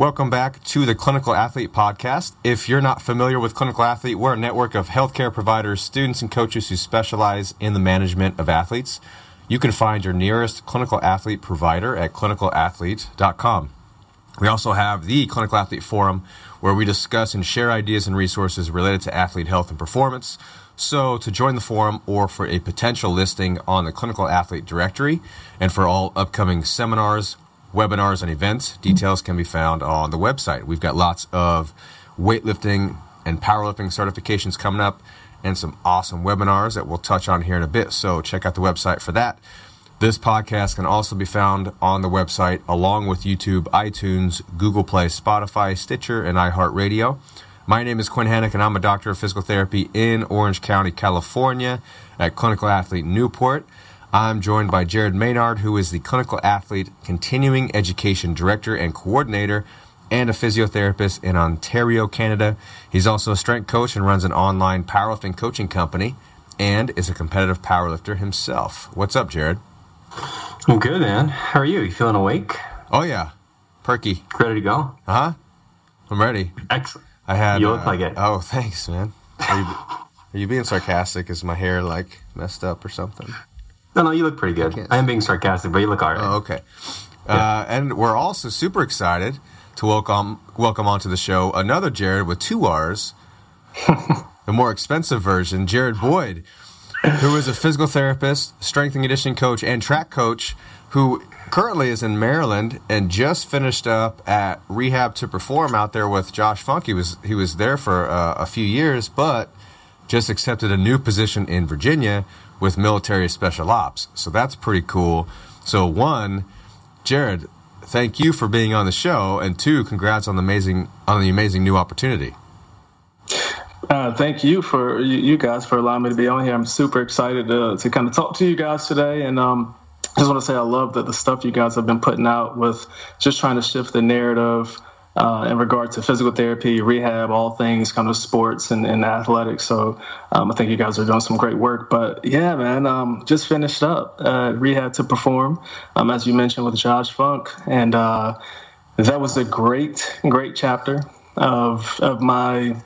Welcome back to the Clinical Athlete Podcast. If you're not familiar with Clinical Athlete, we're a network of healthcare providers, students, and coaches who specialize in the management of athletes. You can find your nearest clinical athlete provider at clinicalathlete.com. We also have the Clinical Athlete Forum, where we discuss and share ideas and resources related to athlete health and performance. So, to join the forum or for a potential listing on the Clinical Athlete Directory, and for all upcoming seminars, webinars, and events. Details can be found on the website. We've got lots of weightlifting and powerlifting certifications coming up and some awesome webinars that we'll touch on here in a bit. So check out the website for that. This podcast can also be found on the website along with YouTube, iTunes, Google Play, Spotify, Stitcher, and iHeartRadio. My name is Quinn Henoch, and I'm a doctor of physical therapy in Orange County, California at Clinical Athlete Newport. I'm joined by Jared Maynard, who is the clinical athlete, continuing education director and coordinator, and a physiotherapist in Ontario, Canada. He's also a strength coach and runs an online powerlifting coaching company and is a competitive powerlifter himself. What's up, Jared? I'm good, man. How are you? You feeling awake? Oh, yeah. Perky. Ready to go? Uh huh. I'm ready. Excellent. I had. You look uh, like it. Oh, thanks, man. Are you, are you being sarcastic? Is my hair like messed up or something? No, no, you look pretty good. I am being sarcastic, but you look all right. Oh, okay. Uh, and we're also super excited to welcome welcome onto the show another Jared with two R's, the more expensive version, Jared Boyd, who is a physical therapist, strength and conditioning coach, and track coach, who currently is in Maryland and just finished up at Rehab to Perform out there with Josh Funk. He was he was there for uh, a few years, but just accepted a new position in Virginia with military special ops. So that's pretty cool. So one, Jared, thank you for being on the show, and two, congrats on the amazing on the amazing new opportunity. Uh, thank you for you guys for allowing me to be on here. I'm super excited to, to kind of talk to you guys today, and um, just want to say I love that the stuff you guys have been putting out with just trying to shift the narrative uh, in regard to physical therapy, rehab, all things kind of sports and, and athletics. So um, I think you guys are doing some great work. But yeah, man, um, just finished up uh, rehab to perform, um, as you mentioned with Josh Funk, and uh, that was a great, great chapter of of my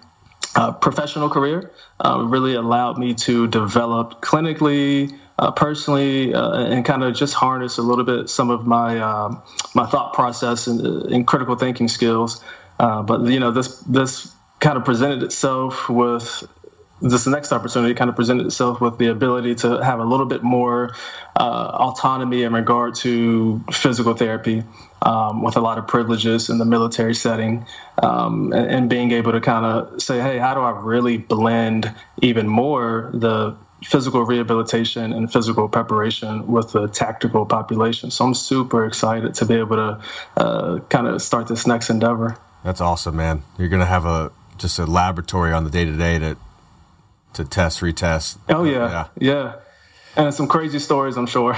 uh, professional career. Uh, really allowed me to develop clinically, uh, personally, uh, and kind of just harness a little bit some of my um my thought process and, and critical thinking skills. Uh, but you know, this this kind of presented itself with this next opportunity kind of presented itself with the ability to have a little bit more uh, autonomy in regard to physical therapy um, with a lot of privileges in the military setting um, and, and being able to kind of say hey how do i really blend even more the physical rehabilitation and physical preparation with the tactical population so i'm super excited to be able to uh, kind of start this next endeavor That's awesome, man. You're gonna have a just a laboratory on the day to day to to test, retest. Oh yeah, yeah, yeah. and some crazy stories, I'm sure.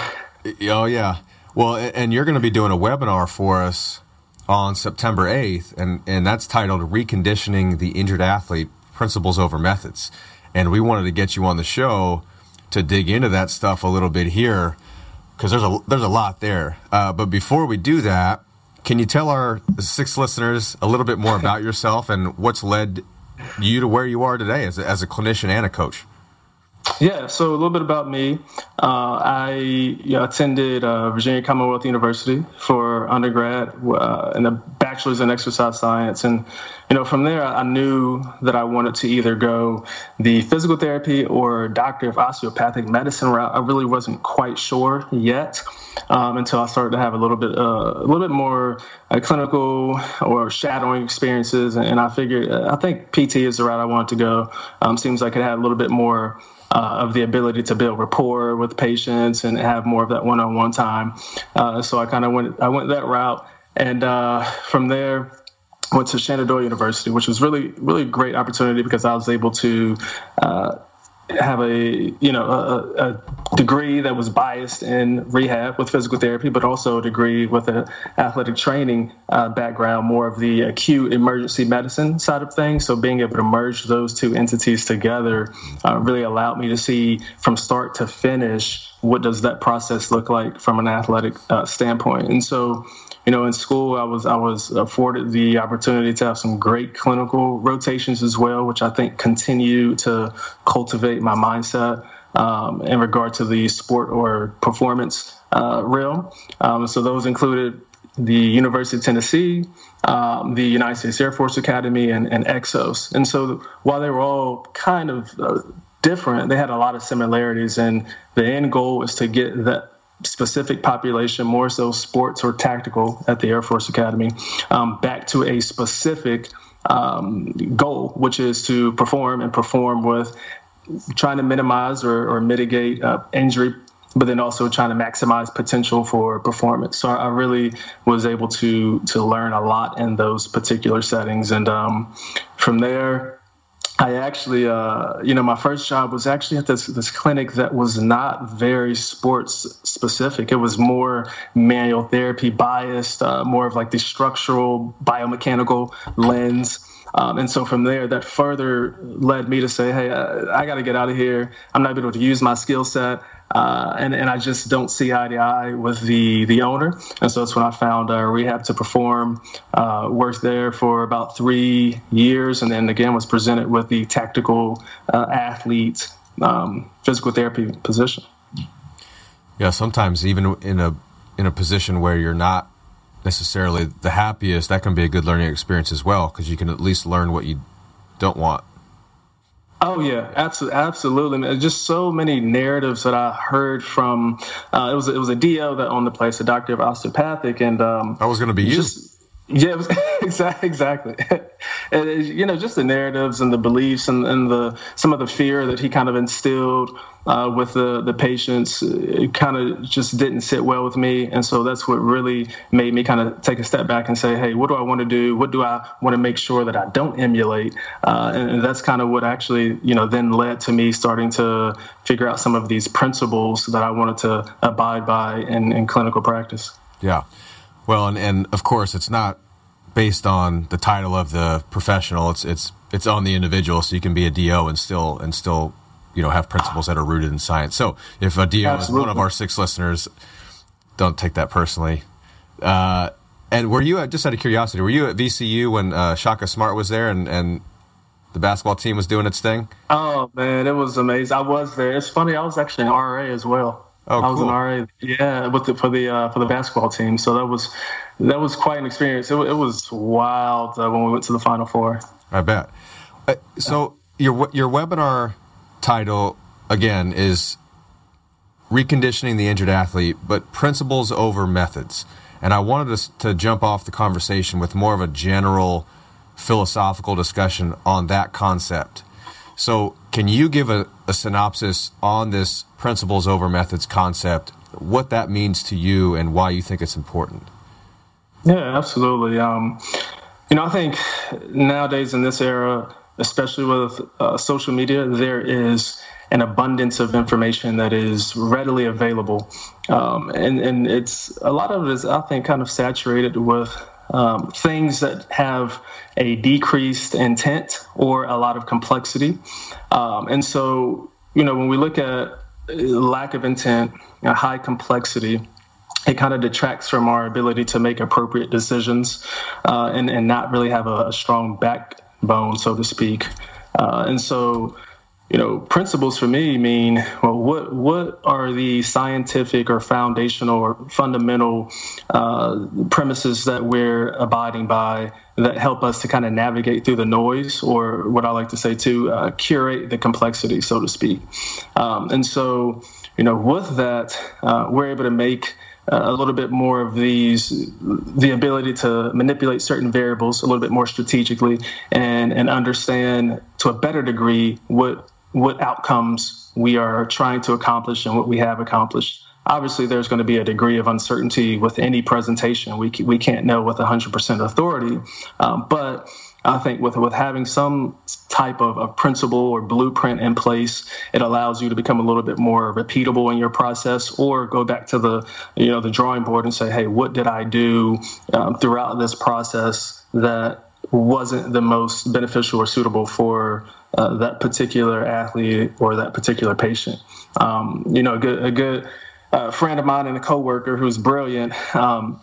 Oh yeah. Well, and you're going to be doing a webinar for us on September 8th, and and that's titled "Reconditioning the Injured Athlete: Principles over Methods." And we wanted to get you on the show to dig into that stuff a little bit here because there's a there's a lot there. Uh, but before we do that, can you tell our six listeners a little bit more about yourself and what's led you to where you are today as a, as a clinician and a coach? Yeah, so a little bit about me. Uh, I you know, attended uh, Virginia Commonwealth University for undergrad uh, and a bachelor's in exercise science, and you know from there I knew that I wanted to either go the physical therapy or doctor of osteopathic medicine route. I really wasn't quite sure yet um, until I started to have a little bit uh, a little bit more uh, clinical or shadowing experiences, and, I figured uh, I think PT is the route I wanted to go. Um, seems like it had a little bit more uh, of the ability to build rapport with patients and have more of that one-on-one time. Uh, so I kind of went I went that route, and uh, from there went to Shenandoah University, which was really really great opportunity because I was able to. Have a you know a, a, degree that was biased in rehab with physical therapy, but also a degree with an athletic training uh, background, more of the acute emergency medicine side of things. So being able to merge those two entities together uh, really allowed me to see from start to finish what does that process look like from an athletic uh, standpoint. And so you know, in school, I was I was afforded the opportunity to have some great clinical rotations as well, which I think continue to cultivate my mindset um, in regard to the sport or performance uh, realm. Um, so those included the University of Tennessee, um, the United States Air Force Academy, and, and, Exos. And so while they were all kind of uh, different, they had a lot of similarities. And the end goal was to get that specific population, more so sports or tactical at the Air Force Academy, um, back to a specific um, goal, which is to perform and perform with trying to minimize or, or mitigate uh, injury but then also trying to maximize potential for performance. So I really was able to to learn a lot in those particular settings, and um, from there, I actually, uh, you know, my first job was actually at this this clinic that was not very sports specific. It was more manual therapy biased, uh, more of like the structural biomechanical lens. Um, and so from there, that further led me to say, hey, I, I got to get out of here. I'm not able to use my skill set. Uh, and, and I just don't see eye to eye with the, the owner. And so that's when I found uh, Rehab to Perform, uh, worked there for about three years, and then again was presented with the tactical uh, athlete um, physical therapy position. Yeah, sometimes even in a in a position where you're not necessarily the happiest, that can be a good learning experience as well because you can at least learn what you don't want. Oh yeah, absolutely, absolutely. Just so many narratives that I heard from. Uh, it was it was a DO that owned the place, a doctor of osteopathic, and um, I was going to be you. Yeah, exactly. Exactly. and, you know, just the narratives and the beliefs and, and the some of the fear that he kind of instilled uh, with the the patients, it kind of just didn't sit well with me, and so that's what really made me kind of take a step back and say, hey, what do I want to do? What do I want to make sure that I don't emulate? Uh, and, and that's kind of what actually, you know, then led to me starting to figure out some of these principles that I wanted to abide by in, in clinical practice. Yeah. Well, and, and of course, it's not based on the title of the professional. It's it's it's on the individual. So you can be a DO and still and still you know have principles that are rooted in science. So if a DO Absolutely. is one of our six listeners, don't take that personally. Uh, and were you just out of curiosity? Were you at VCU when uh, Shaka Smart was there and and the basketball team was doing its thing? Oh man, it was amazing. I was there. It's funny. I was actually an RA as well. Oh, I was cool. an RA, yeah, with the, for the uh, for the basketball team. So that was that was quite an experience. It, it was wild uh, when we went to the Final Four. I bet. Uh, so your your webinar title again is reconditioning the injured athlete, but principles over methods. And I wanted us to jump off the conversation with more of a general philosophical discussion on that concept. So, can you give a, a synopsis on this principles over methods concept, what that means to you, and why you think it's important? Yeah, absolutely. Um, you know, I think nowadays in this era, especially with uh, social media, there is an abundance of information that is readily available. Um, and, and it's a lot of it is, I think, kind of saturated with um, things that have a decreased intent or a lot of complexity. Um, and so, you know, when we look at lack of intent, a high complexity, it kind of detracts from our ability to make appropriate decisions uh, and, and not really have a, a strong backbone, so to speak. Uh, and so, you know, principles for me mean well, what what are the scientific or foundational or fundamental uh, premises that we're abiding by that help us to kind of navigate through the noise, or what I like to say to uh, curate the complexity, so to speak. Um, and so, you know, with that, uh, we're able to make a little bit more of these the ability to manipulate certain variables a little bit more strategically and and understand to a better degree what what outcomes we are trying to accomplish and what we have accomplished. Obviously, there's going to be a degree of uncertainty with any presentation. We, we can't know with 100% authority, um, but I think with with having some type of, of principle or blueprint in place, it allows you to become a little bit more repeatable in your process, or go back to the you know the drawing board and say, hey, what did I do um, throughout this process that wasn't the most beneficial or suitable for uh, that particular athlete or that particular patient. Um, you know, a good, a good uh, friend of mine and a coworker who's brilliant. Um,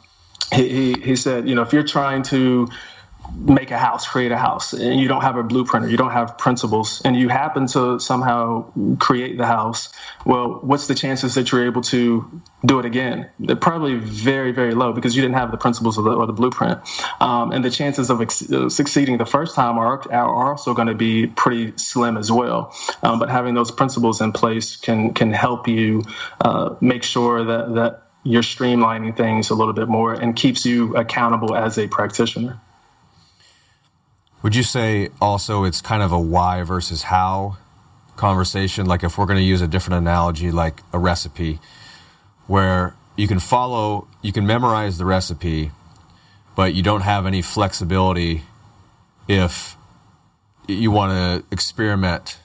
he, he, he said, you know, if you're trying to make a house, create a house, and you don't have a blueprint or you don't have principles, and you happen to somehow create the house, well, what's the chances that you're able to do it again? They're probably very, very low because you didn't have the principles the, or the blueprint. Um, and the chances of ex- uh, succeeding the first time are, are also going to be pretty slim as well. Um, but having those principles in place can can help you uh, make sure that that you're streamlining things a little bit more and keeps you accountable as a practitioner. Would you say also it's kind of a why versus how conversation? Like if we're going to use a different analogy, like a recipe, where you can follow, you can memorize the recipe, but you don't have any flexibility if you want to experiment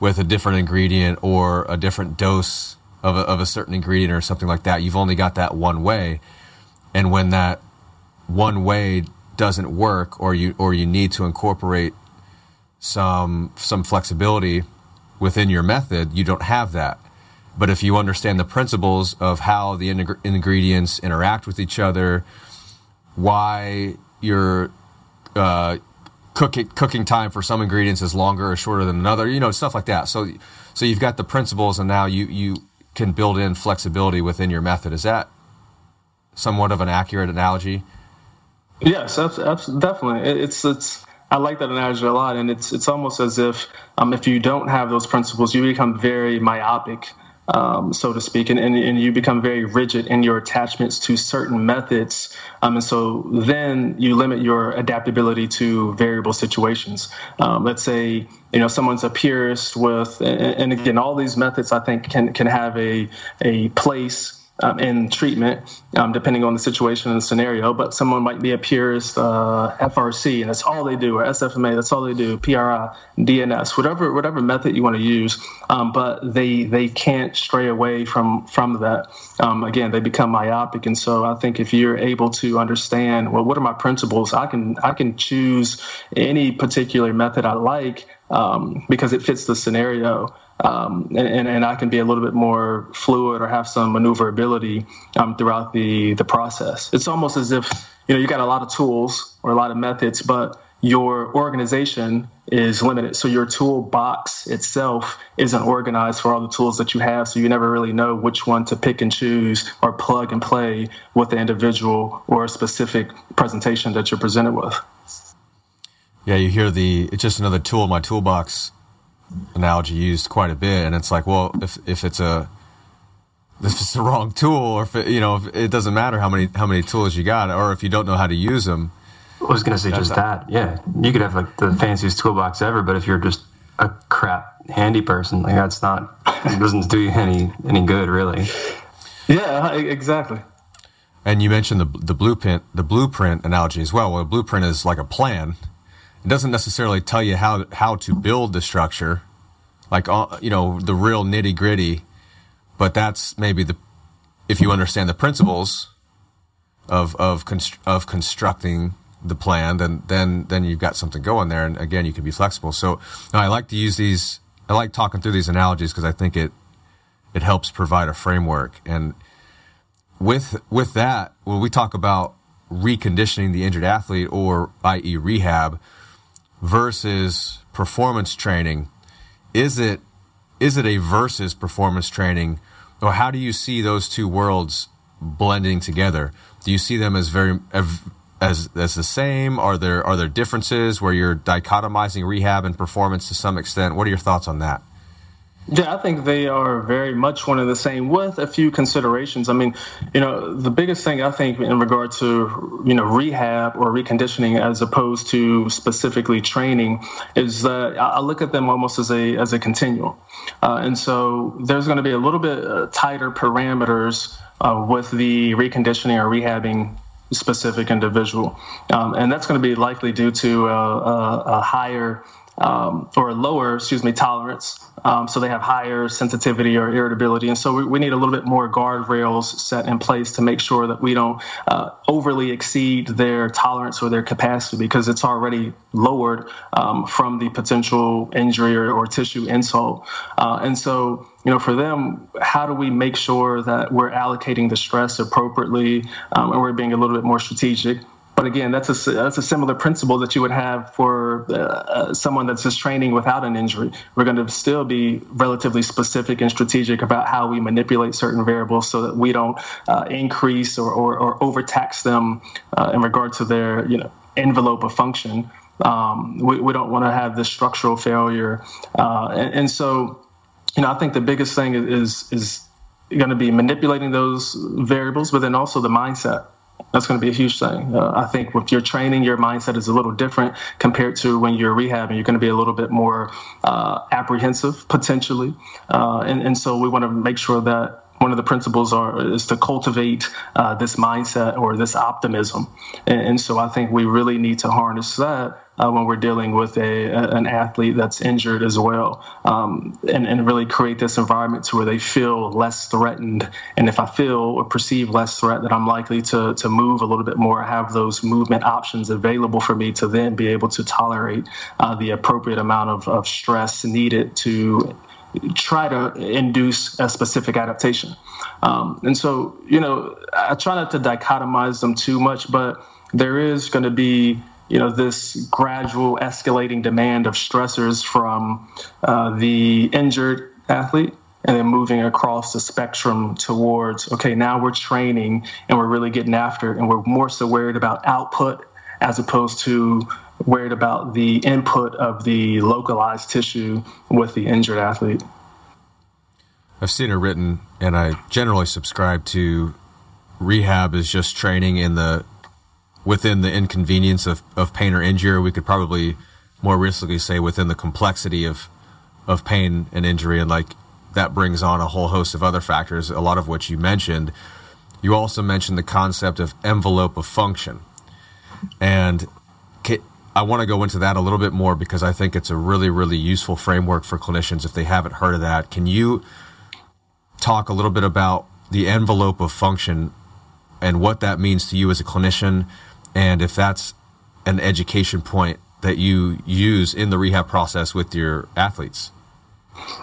with a different ingredient or a different dose of a, of a certain ingredient or something like that. You've only got that one way. And when that one way doesn't work or you or you need to incorporate some some flexibility within your method, you don't have that. But if you understand the principles of how the ing- ingredients interact with each other, why your uh, cooking cooking time for some ingredients is longer or shorter than another, you know, stuff like that. So so you've got the principles, and now you you can build in flexibility within your method. Is that somewhat of an accurate analogy? Yes, absolutely, definitely. It's it's. I like that analogy a lot, and it's it's almost as if um, if you don't have those principles, you become very myopic, um, so to speak, and, and, and you become very rigid in your attachments to certain methods, um, and so then you limit your adaptability to variable situations. Um, let's say you know someone's a purist with, and, and again, all these methods I think can can have a a place um, in treatment, um, depending on the situation and the scenario. But someone might be a purist uh, FRC, and that's all they do, or SFMA, that's all they do, PRI, DNS, whatever whatever method you want to use. Um, but they they can't stray away from from that. Um, again, they become myopic, and so I think if you're able to understand, well, what are my principles? I can I can choose any particular method I like um, because it fits the scenario um, and, and I can be a little bit more fluid or have some maneuverability um, throughout the the process. It's almost as if you know you got a lot of tools or a lot of methods, but your organization is limited. So your toolbox itself isn't organized for all the tools that you have. So you never really know which one to pick and choose or plug and play with the individual or a specific presentation that you're presented with. Yeah, you hear the it's just another tool in my toolbox analogy used quite a bit, and it's like, well, if if it's a if it's the wrong tool, or if it, you know, if it doesn't matter how many how many tools you got, or if you don't know how to use them. I was gonna say just that. Yeah, you could have like the fanciest toolbox ever, but if you're just a crap handy person, like that's not it doesn't do you any any good, really. Yeah, exactly. And you mentioned the the blueprint the blueprint analogy as well. Well, a blueprint is like a plan it doesn't necessarily tell you how how to build the structure, like uh, you know the real nitty gritty. But that's maybe the if you understand the principles of of const- of constructing the plan, then then then you've got something going there. And again, you can be flexible. So I like to use these. I like talking through these analogies because I think it it helps provide a framework. And with with that, when we talk about reconditioning the injured athlete or i.e. rehab, versus performance training, is it is it a versus performance training, or how do you see those two worlds blending together? Do you see them as very as as the same? Are there are there differences where you're dichotomizing rehab and performance to some extent? What are your thoughts on that? Yeah, I think they are very much one and the same with a few considerations. I mean, you know, the biggest thing I think in regard to, you know, rehab or reconditioning as opposed to specifically training is that I look at them almost as a as a continuum. Uh, and so there's going to be a little bit uh, tighter parameters uh, with the reconditioning or rehabbing specific individual. Um, and that's going to be likely due to a, a, a higher um, or lower, excuse me, tolerance. Um, so they have higher sensitivity or irritability. And so we, we, need a little bit more guardrails set in place to make sure that we don't uh, overly exceed their tolerance or their capacity because it's already lowered um, from the potential injury or, or tissue insult. Uh, and so, you know, for them, how do we make sure that we're allocating the stress appropriately um, and we're being a little bit more strategic? But again, that's a that's a similar principle that you would have for uh, someone that's just training without an injury. We're going to still be relatively specific and strategic about how we manipulate certain variables so that we don't uh, increase or, or, or, overtax them uh, in regard to their you know envelope of function. Um, we, we, don't want to have this structural failure, uh, and, and, so you know I think the biggest thing is is going to be manipulating those variables, but then also the mindset that's going to be a huge thing. Uh, I think with your training, your mindset is a little different compared to when you're rehabbing. You're going to be a little bit more uh, apprehensive potentially, uh, and and so we want to make sure that one of the principles are is to cultivate uh, this mindset or this optimism, and, and, so I think we really need to harness that uh, when we're dealing with a, a, an athlete that's injured as well, um, and and really create this environment to where they feel less threatened. And if I feel or perceive less threat, that I'm likely to to move a little bit more, have those movement options available for me to then be able to tolerate uh, the appropriate amount of, of stress needed to try to induce a specific adaptation. Um, and so, you know, I try not to dichotomize them too much, but there is going to be, you know, this gradual escalating demand of stressors from uh, the injured athlete and then moving across the spectrum towards, okay, now we're training and we're really getting after it and we're more so worried about output as opposed to worried about the input of the localized tissue with the injured athlete. I've seen it written, and I generally subscribe to rehab is just training in the within the inconvenience of, of pain or injury. We could probably more realistically say within the complexity of of pain and injury, and like that brings on a whole host of other factors, a lot of which you mentioned. You also mentioned the concept of envelope of function, and I want to go into that a little bit more because I think it's a really, really useful framework for clinicians if they haven't heard of that. Can you talk a little bit about the envelope of function and what that means to you as a clinician, and if that's an education point that you use in the rehab process with your athletes?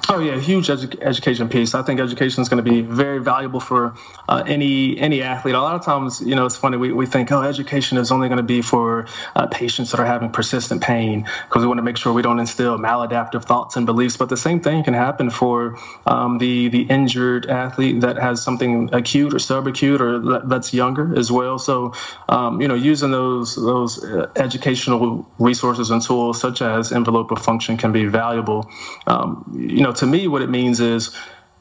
Oh yeah, huge edu- education piece. I think education is going to be very valuable for uh, any any athlete. A lot of times, you know, it's funny we, we think, oh, education is only going to be for uh, patients that are having persistent pain because we want to make sure we don't instill maladaptive thoughts and beliefs. But the same thing can happen for um, the the injured athlete that has something acute or subacute or that's younger as well. So, um, you know, using those those uh, educational resources and tools such as envelope of function can be valuable. Um, you know, to me, what it means is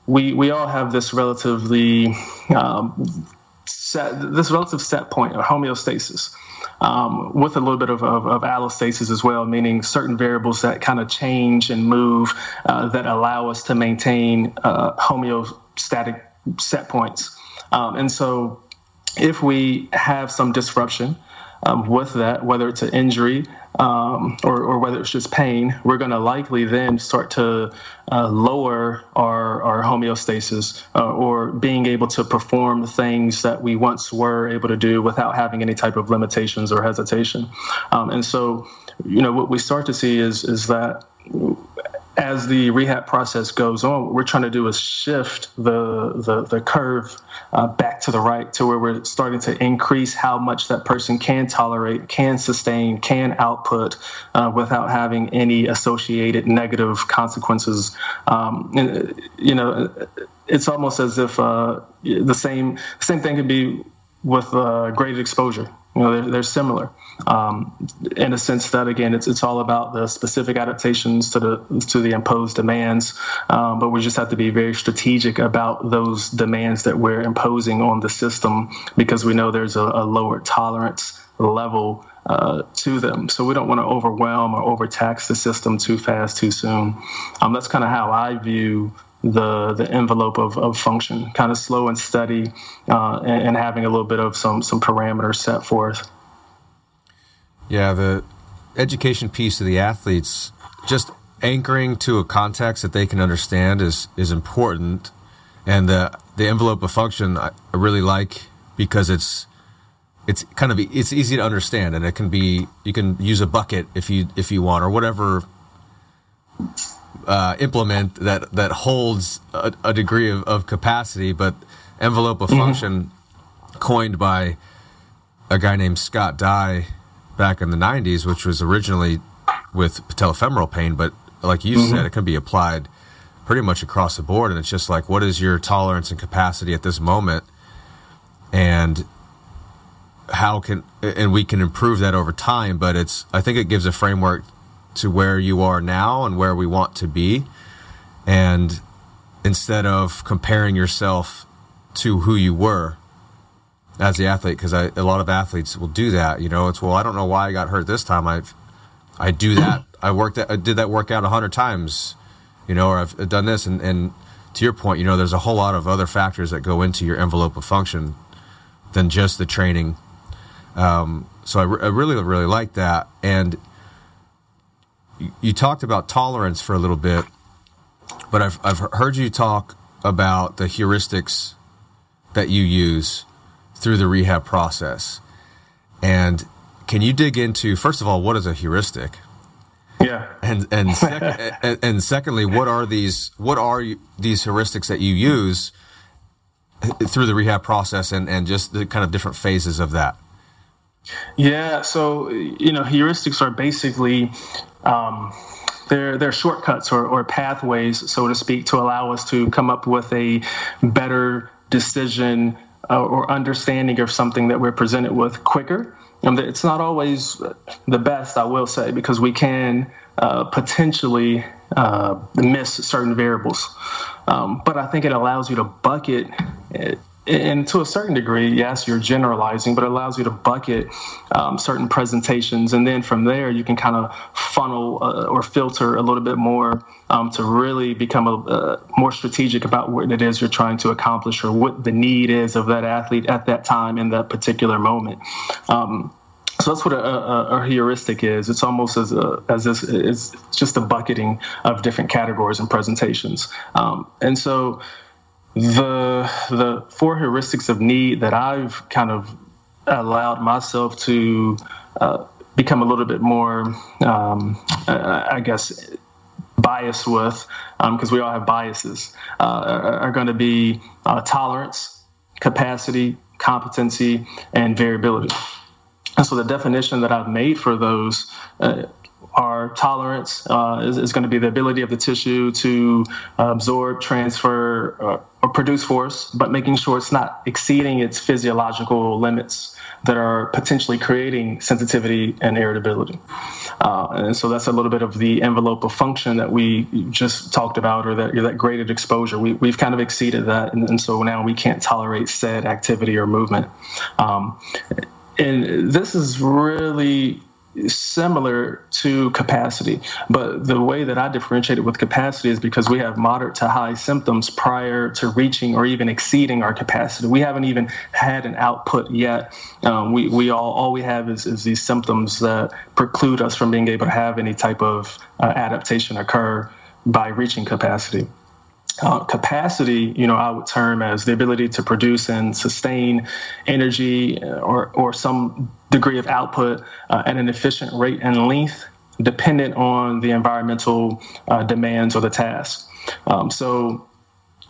we we all have this relatively um, set this relative set point or homeostasis. Um, with a little bit of, of, of, allostasis as well, meaning certain variables that kind of change and move uh, that allow us to maintain uh, homeostatic set points. Um, and so, if we have some disruption um, with that, whether it's an injury um, or, or, whether it's just pain, we're going to likely then start to uh, lower our, our homeostasis uh, or being able to perform the things that we once were able to do without having any type of limitations or hesitation. Um, and so, you know, what we start to see is is that as the rehab process goes on, what we're trying to do is shift the the, the curve uh, back to the right to where we're starting to increase how much that person can tolerate, can sustain, can output uh, without having any associated negative consequences. Um, and, you know, it's almost as if uh, the same same thing could be with uh, graded exposure. You know, they're, they're similar um, in a sense that again, it's it's all about the specific adaptations to the to the imposed demands. Um, but we just have to be very strategic about those demands that we're imposing on the system because we know there's a, a lower tolerance level uh, to them. So we don't want to overwhelm or overtax the system too fast, too soon. Um, that's kind of how I view the the envelope of, of function, kind of slow and steady, uh, and, and, having a little bit of some some parameters set forth. Yeah, the education piece of the athletes just anchoring to a context that they can understand is is important, and the the envelope of function I really like because it's it's kind of it's easy to understand, and it can be you can use a bucket if you if you want or whatever uh, implement that that holds a, a degree of, of, capacity, but envelope of mm-hmm. function coined by a guy named Scott Dye back in the 90s, which was originally with patellofemoral pain, but like you mm-hmm. said, it can be applied pretty much across the board. And it's just like, what is your tolerance and capacity at this moment? And how can, and we can improve that over time. But it's, I think it gives a framework to where you are now and where we want to be. And instead of comparing yourself to who you were as the athlete, because a lot of athletes will do that. You know, it's well, I don't know why I got hurt this time. I've I do that. I worked. I did that workout a hundred times. You know, or I've done this, and and to your point, you know, there's a whole lot of other factors that go into your envelope of function than just the training. Um, so I, re- I really really like that, and you talked about tolerance for a little bit, but I've, I've heard you talk about the heuristics that you use through the rehab process. And can you dig into, first of all, what is a heuristic? Yeah. And and, sec- and, and secondly, what are these what are these heuristics that you use eh, through the rehab process and, and just the kind of different phases of that? Yeah, so you know, heuristics are basically um, they're, they're shortcuts or, or pathways, so to speak, to allow us to come up with a better decision uh, or understanding of something that we're presented with quicker. And it's not always the best, I will say, because we can uh, potentially uh, miss certain variables. Um, but I think it allows you to bucket and to a certain degree, yes, you're generalizing, but it allows you to bucket um, certain presentations. And then from there, you can kind of funnel uh, or filter a little bit more um, to really become a, uh, more strategic about what it is you're trying to accomplish or what the need is of that athlete at that time in that particular moment. Um, so that's what a, a, a, heuristic is. It's almost as a, as this, it's just a bucketing of different categories and presentations. Um, and so the the four heuristics of need that I've kind of allowed myself to uh, become a little bit more, um, I guess, biased with, because um, we all have biases, uh, are, are going to be uh, tolerance, capacity, competency, and variability. And so the definition that I've made for those uh, our tolerance uh, is, is, going to be the ability of the tissue to absorb, transfer, uh, or produce force, but making sure it's not exceeding its physiological limits that are potentially creating sensitivity and irritability. Uh, and so that's a little bit of the envelope of function that we just talked about, or that, that graded exposure. We, have kind of exceeded that, and, and, so now we can't tolerate said activity or movement. Um, and this is really similar to capacity. But the way that I differentiate it with capacity is because we have moderate to high symptoms prior to reaching or even exceeding our capacity. We haven't even had an output yet. Um, we, we all, all we have is, is these symptoms that preclude us from being able to have any type of uh, adaptation occur by reaching capacity. Uh, capacity, you know, I would term as the ability to produce and sustain energy uh, or, or some degree of output uh, at an efficient rate and length, dependent on the environmental uh, demands or the task. Um, so,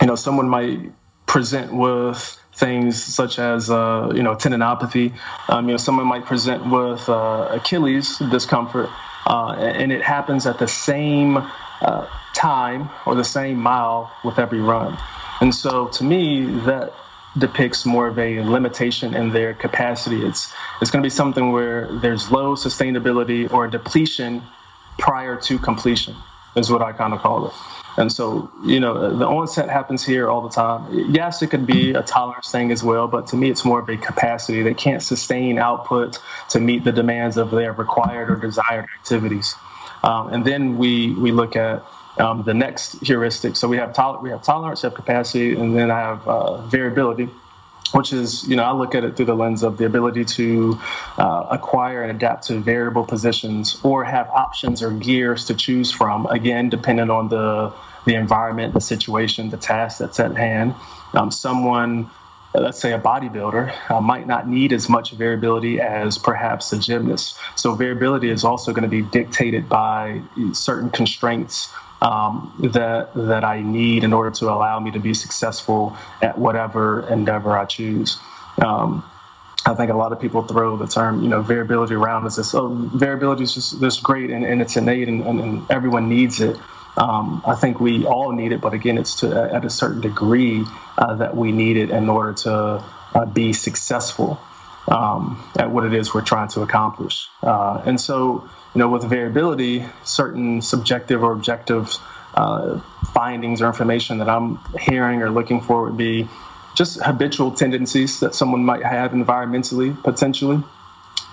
you know, someone might present with things such as uh, you know tendinopathy. Um, you know, someone might present with uh, Achilles discomfort, uh, and it happens at the same uh, time or the same mile with every run. And so, to me, that depicts more of a limitation in their capacity. It's it's going to be something where there's low sustainability or depletion prior to completion is what I kind of call it. And so, you know, the onset happens here all the time. Yes, it could be a tolerance thing as well, but to me, it's more of a capacity. They can't sustain output to meet the demands of their required or desired activities. Um, and then we we look at um, the next heuristic. So we have tol- we have tolerance, we have capacity, and then I have uh, variability. which is, you know, I look at it through the lens of the ability to uh, acquire and adapt to variable positions or have options or gears to choose from, again, depending on the, the environment, the situation, the task that's at hand. Um, someone, let's say a bodybuilder, uh, might not need as much variability as perhaps a gymnast. So, variability is also going to be dictated by certain constraints um, that that I need in order to allow me to be successful at whatever endeavor I choose. Um, I think a lot of people throw the term, you know, variability around as this. Oh, variability is just this great and, and it's innate and, and, and everyone needs it. Um, I think we all need it, but again, it's to at a certain degree uh, that we need it in order to uh, be successful um, at what it is we're trying to accomplish. Uh, and so, you know, with variability, certain subjective or objective uh, findings or information that I'm hearing or looking for would be just habitual tendencies that someone might have environmentally, potentially,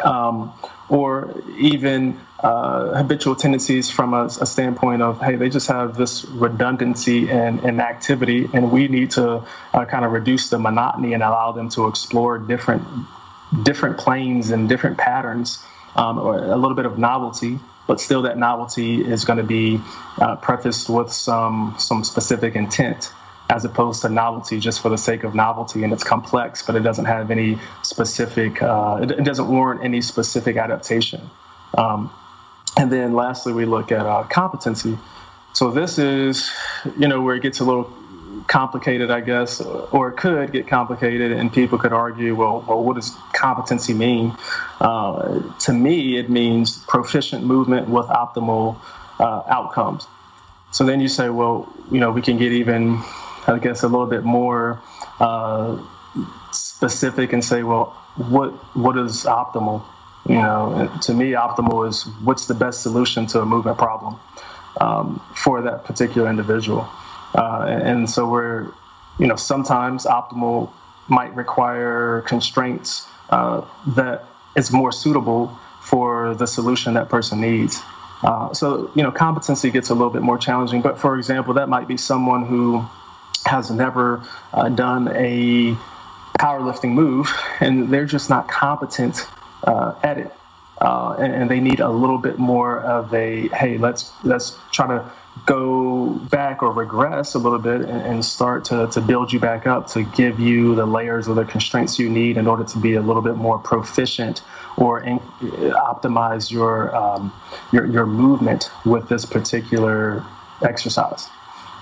um, or even uh, habitual tendencies from a, a, standpoint of, hey, they just have this redundancy and, activity, and we need to uh, kind of reduce the monotony and allow them to explore different different planes and different patterns um, or a little bit of novelty, but still that novelty is going to be uh, prefaced with some some specific intent as opposed to novelty just for the sake of novelty. And it's complex but it doesn't have any specific uh, it, it, doesn't warrant any specific adaptation. Um, and then lastly we look at uh, competency. So this is you know where it gets a little complicated, I guess, or it could get complicated, and people could argue, well, well what does competency mean? Uh, to me, it means proficient movement with optimal uh, outcomes. So then you say, well, you know, we can get even, I guess, a little bit more uh, specific and say, well, what what is optimal? You know, to me, optimal is what's the best solution to a movement problem um, for that particular individual. Uh, and so we're, you know, sometimes optimal might require constraints uh, that is more suitable for the solution that person needs. Uh, so, you know, competency gets a little bit more challenging. But for example, that might be someone who has never uh, done a powerlifting move and they're just not competent uh, at it. Uh, and, and, they need a little bit more of a hey, let's let's try to go back or regress a little bit and, and, start to, to build you back up to give you the layers or the constraints you need in order to be a little bit more proficient or in, optimize your, um, your, your movement with this particular exercise.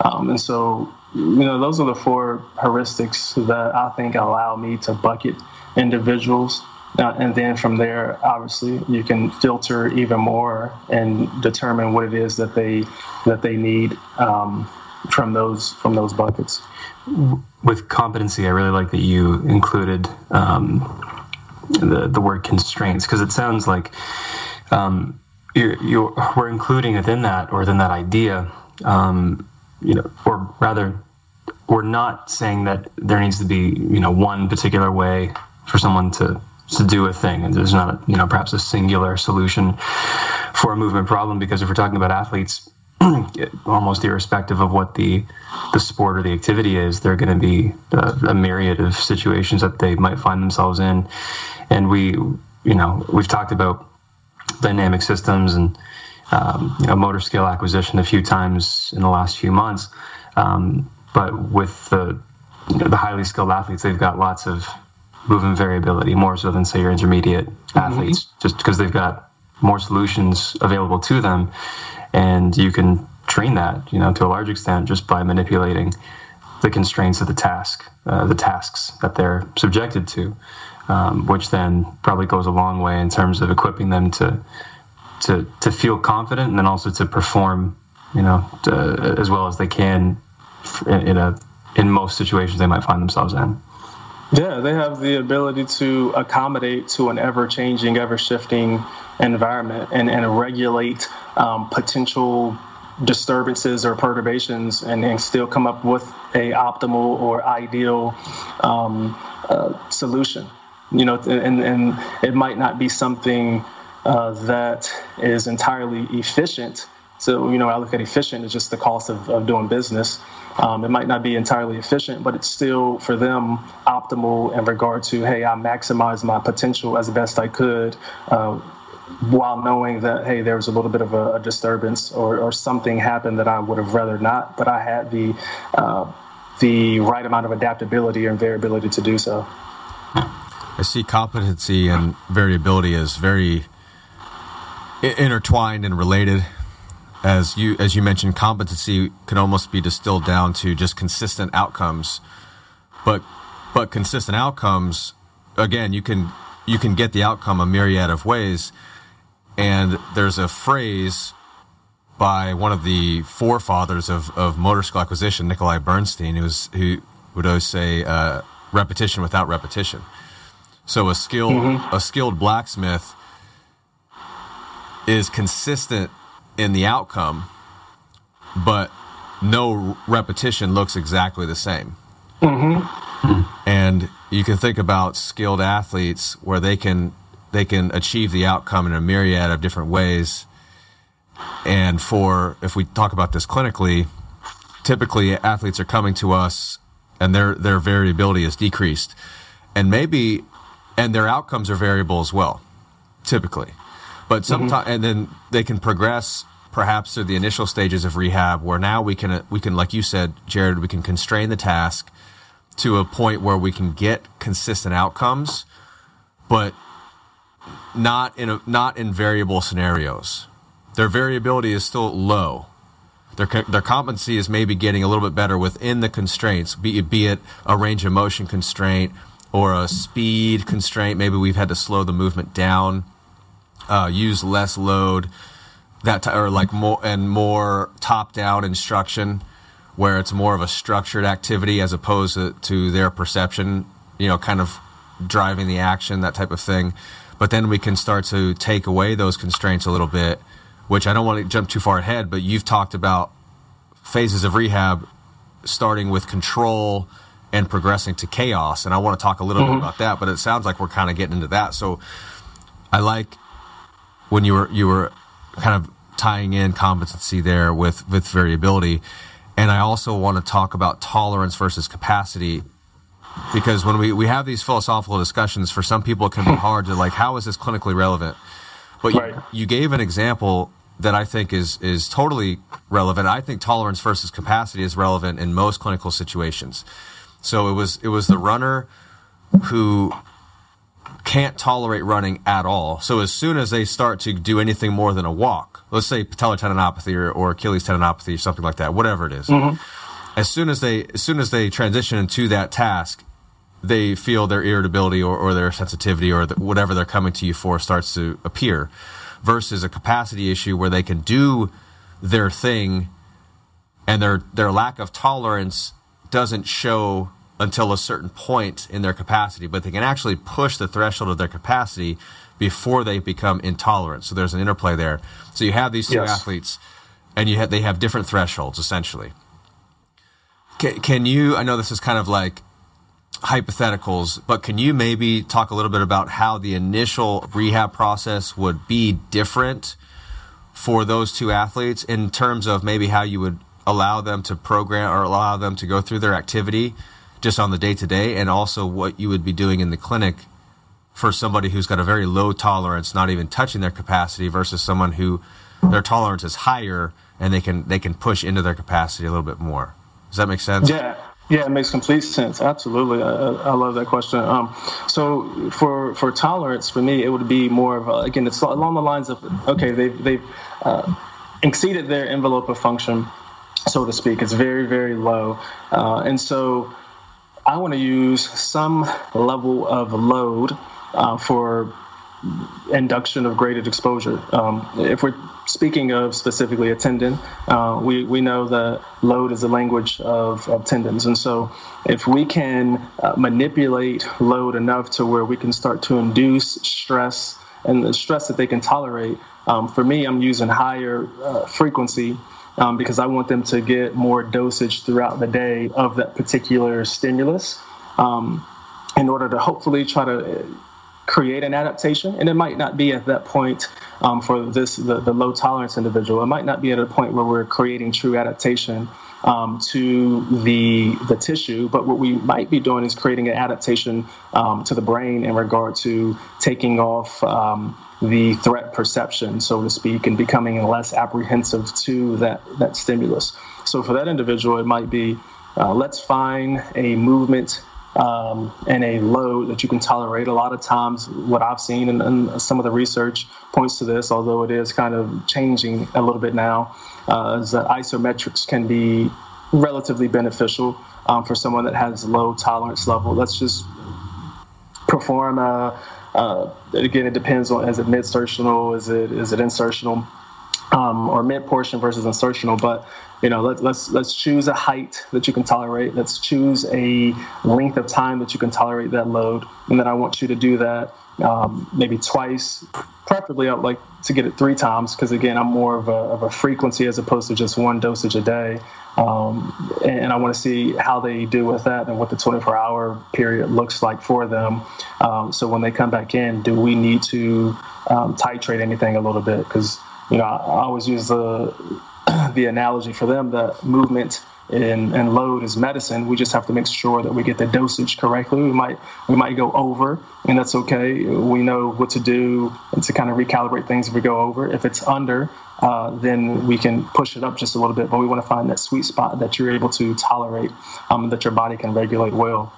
Um, and so, you know, those are the four heuristics that I think allow me to bucket individuals uh, and then from there, obviously, you can filter even more and determine what it is that they that they need um, from those from those buckets. With competency, I really like that you included um, the the word constraints because it sounds like um, you're, you're, we're including within that or within that idea, um, you know, or rather, we're not saying that there needs to be you know one particular way for someone to to do a thing, and there's not, you know, perhaps a singular solution for a movement problem. Because if we're talking about athletes, almost irrespective of what the the sport or the activity is, there are going to be a, a, myriad of situations that they might find themselves in, and we, you know, we've talked about dynamic systems and um, you know, motor skill acquisition a few times in the last few months, um, but with the you know, the highly skilled athletes, they've got lots of movement variability more so than say your intermediate mm-hmm. athletes, just because they've got more solutions available to them, and you can train that, you know, to a large extent just by manipulating the constraints of the task, uh, the tasks that they're subjected to, um, which then probably goes a long way in terms of equipping them to to to feel confident and then also to perform, you know, to, as well as they can in a in most situations they might find themselves in. Yeah, they have the ability to accommodate to an ever changing, ever shifting environment and, and regulate um, potential disturbances or perturbations and, and, still come up with a optimal or ideal um, uh, solution. You know, and, and it might not be something uh, that is entirely efficient so you know i look at efficient is just the cost of, of doing business. Um, it might not be entirely efficient, but it's still for them optimal in regard to hey, I maximize my potential as best I could. Uh, while knowing that hey there was a little bit of a, a disturbance or, or, something happened that i would have rather not but i had the uh, the right amount of adaptability and variability to do so i see competency and variability as very intertwined and related as you as you mentioned competency can almost be distilled down to just consistent outcomes but but consistent outcomes again you can you can get the outcome a myriad of ways and there's a phrase by one of the forefathers of, of motor skill acquisition, Nikolai Bernstein, who's, who would always say uh, repetition without repetition. So a skilled mm-hmm. a skilled blacksmith is consistent in the outcome, but no repetition looks exactly the same. Mm-hmm. And you can think about skilled athletes where they can they can achieve the outcome in a myriad of different ways. And for, if we talk about this clinically, typically athletes are coming to us and their, their variability is decreased. And maybe, and their outcomes are variable as well, typically. But sometimes, mm-hmm. and then they can progress perhaps through the initial stages of rehab where now we can, we can, like you said, Jared, we can constrain the task to a point where we can get consistent outcomes, but not in a, not in variable scenarios. Their variability is still low. Their their competency is maybe getting a little bit better within the constraints, be be it a range of motion constraint or a speed constraint. Maybe we've had to slow the movement down, uh, use less load, that t- or like more and more top down instruction, where it's more of a structured activity as opposed to, to their perception. You know, kind of driving the action, that type of thing. But then we can start to take away those constraints a little bit, which I don't want to jump too far ahead, but you've talked about phases of rehab starting with control and progressing to chaos. And I want to talk a little mm-hmm. bit about that, but it sounds like we're kind of getting into that. So I like when you were, you were kind of tying in competency there with, with variability. And I also want to talk about tolerance versus capacity because when we, we have these philosophical discussions, for some people it can be hmm. hard to like, how is this clinically relevant? But you, you gave an example that I think is is totally relevant. I think tolerance versus capacity is relevant in most clinical situations. So it was it was the runner who can't tolerate running at all. So as soon as they start to do anything more than a walk, let's say patellar tendinopathy or, or Achilles tendinopathy or something like that, whatever it is, mm-hmm. as soon as they as soon as they transition into that task, they feel their irritability or, or their sensitivity or the, whatever they're coming to you for starts to appear versus a capacity issue where they can do their thing and their their lack of tolerance doesn't show until a certain point in their capacity but they can actually push the threshold of their capacity before they become intolerant. So there's an interplay there. So you have these two yes. athletes and you have, they have different thresholds essentially. Can, can you i know this is kind of like hypotheticals, but can you maybe talk a little bit about how the initial rehab process would be different for those two athletes in terms of maybe how you would allow them to program or allow them to go through their activity just on the day to day, and also what you would be doing in the clinic for somebody who's got a very low tolerance, not even touching their capacity, versus someone who their tolerance is higher and they can they can push into their capacity a little bit more. Does that make sense? Yeah, yeah, it makes complete sense. Absolutely, I, I love that question. Um, so for for tolerance, for me, it would be more of a, again, it's along the lines of okay, they've they've uh, exceeded their envelope of function, so to speak. It's very very low, uh, and so I want to use some level of load uh, for induction of graded exposure. Um, if we're speaking of specifically a tendon, uh, we, we know that load is the language of, of tendons. And so if we can uh, manipulate load enough to where we can start to induce stress and the stress that they can tolerate, um, for me, I'm using higher uh, frequency um, because I want them to get more dosage throughout the day of that particular stimulus um, in order to hopefully try to create an adaptation, and it might not be at that point um, for this the, the low tolerance individual. It might not be at a point where we're creating true adaptation um, to the the tissue, but what we might be doing is creating an adaptation um, to the brain in regard to taking off um, the threat perception, so to speak, and becoming less apprehensive to that that stimulus. So for that individual, it might be uh, let's find a movement um, and a load that you can tolerate. A lot of times, what I've seen and, and, some of the research points to this, although it is kind of changing a little bit now, uh, is that isometrics can be relatively beneficial um, for someone that has low tolerance level. Let's just perform a, uh, again, it depends on is it mid insertional, is it is it insertional, um, or mid portion versus insertional. But you know, let, let's let's choose a height that you can tolerate. Let's choose a length of time that you can tolerate that load, and then I want you to do that um, maybe twice. Preferably, I'd like to get it three times because again, I'm more of a, of a frequency as opposed to just one dosage a day. Um, and, and, I want to see how they do with that and what the 24 hour period looks like for them. Um, so when they come back in, do we need to um, titrate anything a little bit? Because you know, I, I always use the the analogy for them that movement and, and load is medicine. We just have to make sure that we get the dosage correctly. We might we might go over, and that's okay. We know what to do and to kind of recalibrate things if we go over. If it's under, uh, then we can push it up just a little bit. But we want to find that sweet spot that you're able to tolerate, um, that your body can regulate well.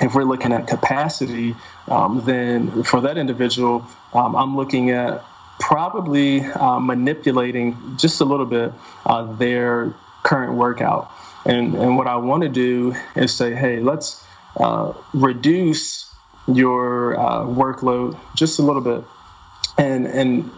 If we're looking at capacity, um, then for that individual, um, I'm looking at probably uh, manipulating just a little bit uh, their current workout. And, and what I want to do is say, hey, let's uh, reduce your uh, workload just a little bit. And, and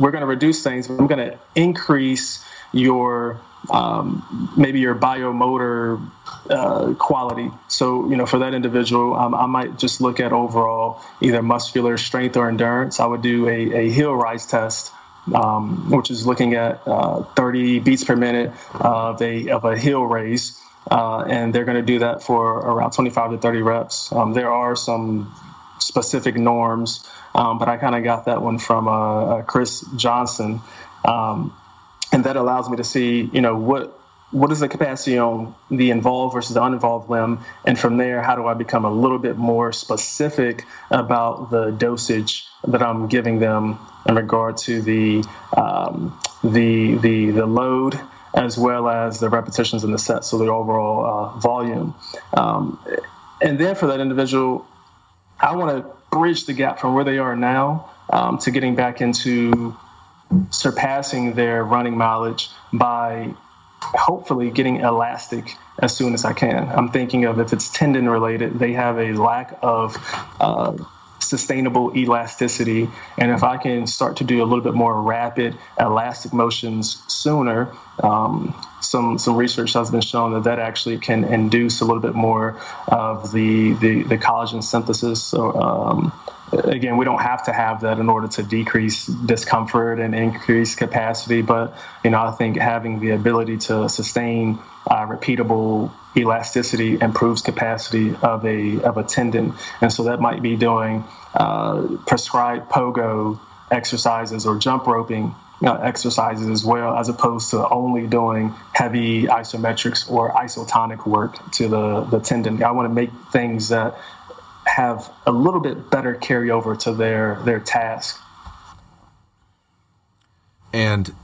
we're going to reduce things. I'm going to increase your um, maybe your biomotor uh, quality. So, you know, for that individual, um, I might just look at overall either muscular strength or endurance. I would do a, a heel rise test. Um, which is looking at uh, 30 beats per minute of a of a heel raise, uh, and they're going to do that for around 25 to 30 reps. Um, there are some specific norms, um, but I kind of got that one from uh, uh Chris Johnson. Um, and that allows me to see, you know, what what is the capacity on the involved versus the uninvolved limb, and from there, how do I become a little bit more specific about the dosage that I'm giving them in regard to the um, the the the load as well as the repetitions in the set, so the overall uh, volume. Um, and then for that individual, I want to bridge the gap from where they are now um, to getting back into surpassing their running mileage by hopefully getting elastic as soon as I can. I'm thinking of if it's tendon related, they have a lack of uh, sustainable elasticity. And if I can start to do a little bit more rapid elastic motions sooner, um, some some research has been shown that that actually can induce a little bit more of the the, the collagen synthesis. So, um, again, we don't have to have that in order to decrease discomfort and increase capacity. But you know, I think having the ability to sustain uh, repeatable elasticity improves capacity of a of a tendon, and so that might be doing uh, prescribed pogo exercises or jump roping uh, exercises as well, as opposed to only doing heavy isometrics or isotonic work to the, the tendon. I want to make things that have a little bit better carryover to their their task. And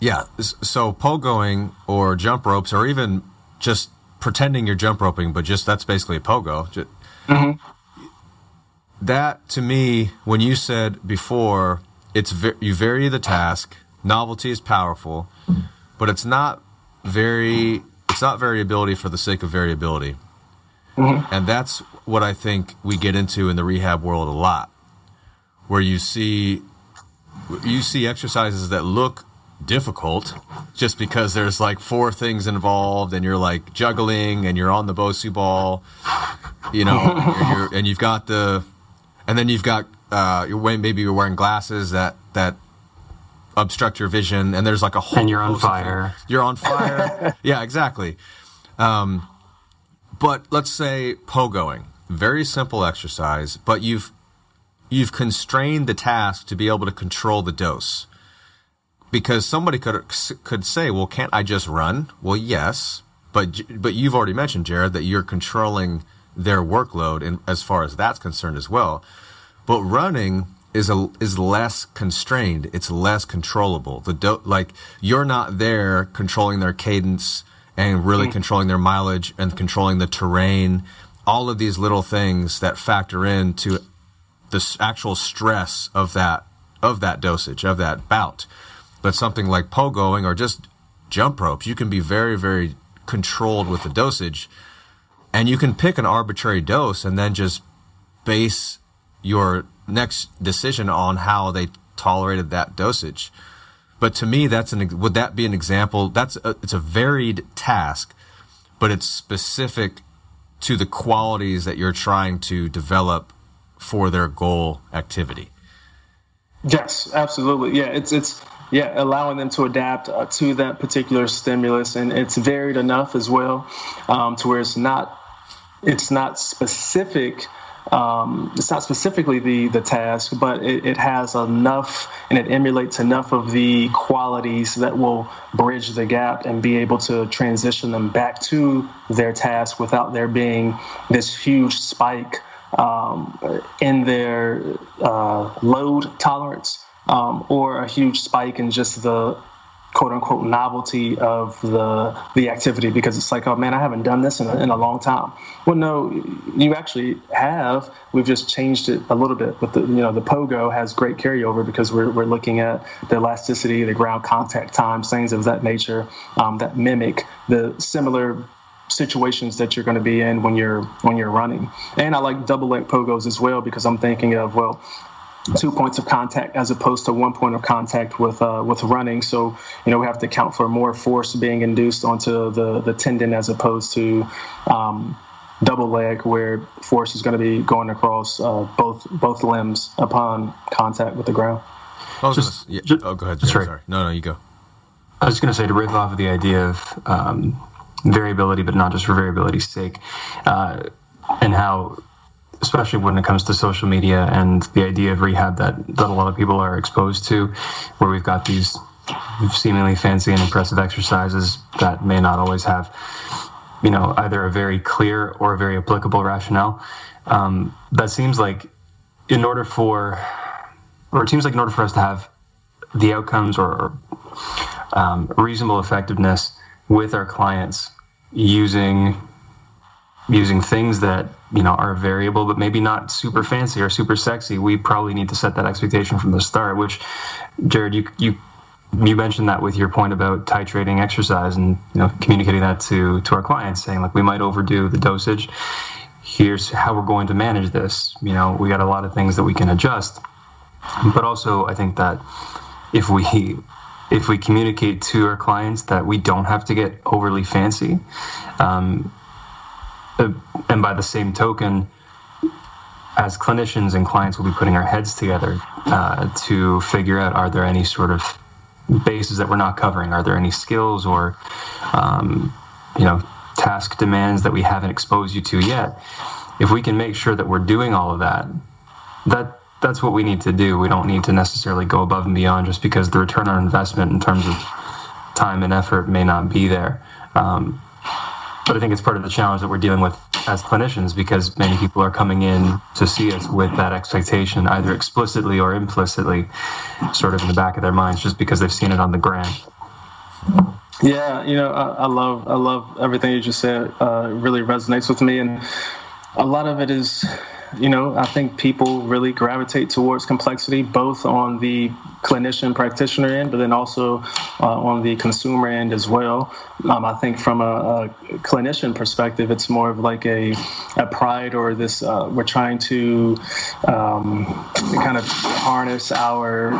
yeah, so pogoing or jump ropes, or even just pretending you're jump roping, but just that's basically a pogo. Just, mm-hmm. That to me, when you said before, it's you vary the task. Novelty is powerful, but it's not very. It's not variability for the sake of variability. Mm-hmm. And that's what I think we get into in the rehab world a lot, where you see you see exercises that look difficult just because there's like four things involved and you're like juggling and you're on the Bosu ball, you know, and, you're, and you've got the, and then you've got, uh, you're wearing, maybe you're wearing glasses that, that obstruct your vision and there's like a whole, and you're on fire. You're on fire. yeah, exactly. Um, but let's say pogoing, very simple exercise, but you've you've constrained the task to be able to control the dose. Because somebody could could say, "Well, can't I just run?" Well, yes, but but you've already mentioned, Jared, that you're controlling their workload, and as far as that's concerned as well. But running is a is less constrained. It's less controllable. The do, like you're not there controlling their cadence and really mm. controlling their mileage and controlling the terrain. All of these little things that factor into the actual stress of that of that dosage of that bout. But something like pogoing or just jump ropes, you can be very very controlled with the dosage, and you can pick an arbitrary dose and then just base your next decision on how they tolerated that dosage. But to me, that's an would that be an example? That's a, it's a varied task, but it's specific to the qualities that you're trying to develop for their goal activity. Yes, absolutely. Yeah, it's it's yeah, allowing them to adapt uh, to that particular stimulus, and it's varied enough as well um, to where it's not it's not specific um, it's not specifically the the task, but it, it, has enough and it emulates enough of the qualities that will bridge the gap and be able to transition them back to their task without there being this huge spike um, in their uh, load tolerance um, or a huge spike in just the quote unquote novelty of the the activity because it's like oh man I haven't done this in a, in a long time. Well, no, you actually have. We've just changed it a little bit. But the you know the pogo has great carryover because we're we're looking at the elasticity, the ground contact times, things of that nature um, that mimic the similar situations that you're going to be in when you're when you're running. And I like double leg pogos as well because I'm thinking of well two points of contact as opposed to one point of contact with uh, with running. So you know we have to account for more force being induced onto the the tendon as opposed to um, double leg where force is going to be going across uh, both both limbs upon contact with the ground. Just, gonna, yeah, just, oh, go ahead. Sorry. sorry. No, no, you go. I was going to say to riff off of the idea of um, variability, but not just for variability's sake, uh, and how especially when it comes to social media and the idea of rehab that, that a lot of people are exposed to, where we've got these seemingly fancy and impressive exercises that may not always have, you know, either a very clear or a very applicable rationale. Um, that seems like in order for, or it seems like in order for us to have the outcomes or um, reasonable effectiveness with our clients using using things that you know are variable but maybe not super fancy or super sexy we probably need to set that expectation from the start which jared you you you mentioned that with your point about titrating exercise and you know communicating that to to our clients saying like we might overdo the dosage. Here's how we're going to manage this. You know we got a lot of things that we can adjust. But also i think that if we if we communicate to our clients that we don't have to get overly fancy um, uh, and by the same token, as clinicians and clients, we'll be putting our heads together uh, to figure out are there any sort of bases that we're not covering? Are there any skills or, um, you know, task demands that we haven't exposed you to yet? If we can make sure that we're doing all of that, that that's what we need to do. We don't need to necessarily go above and beyond just because the return on investment in terms of time and effort may not be there. Um, but I think it's part of the challenge that we're dealing with as clinicians because many people are coming in to see us with that expectation, either explicitly or implicitly, sort of in the back of their minds, just because they've seen it on the gram. Yeah, you know, I, I love I love everything you just said. Uh, it really resonates with me, and a lot of it is you know, I think people really gravitate towards complexity, both on the clinician practitioner end, but then also uh, on the consumer end as well. Um, I think from a, a, clinician perspective, it's more of like a, a pride or this, uh, we're trying to um, kind of harness our,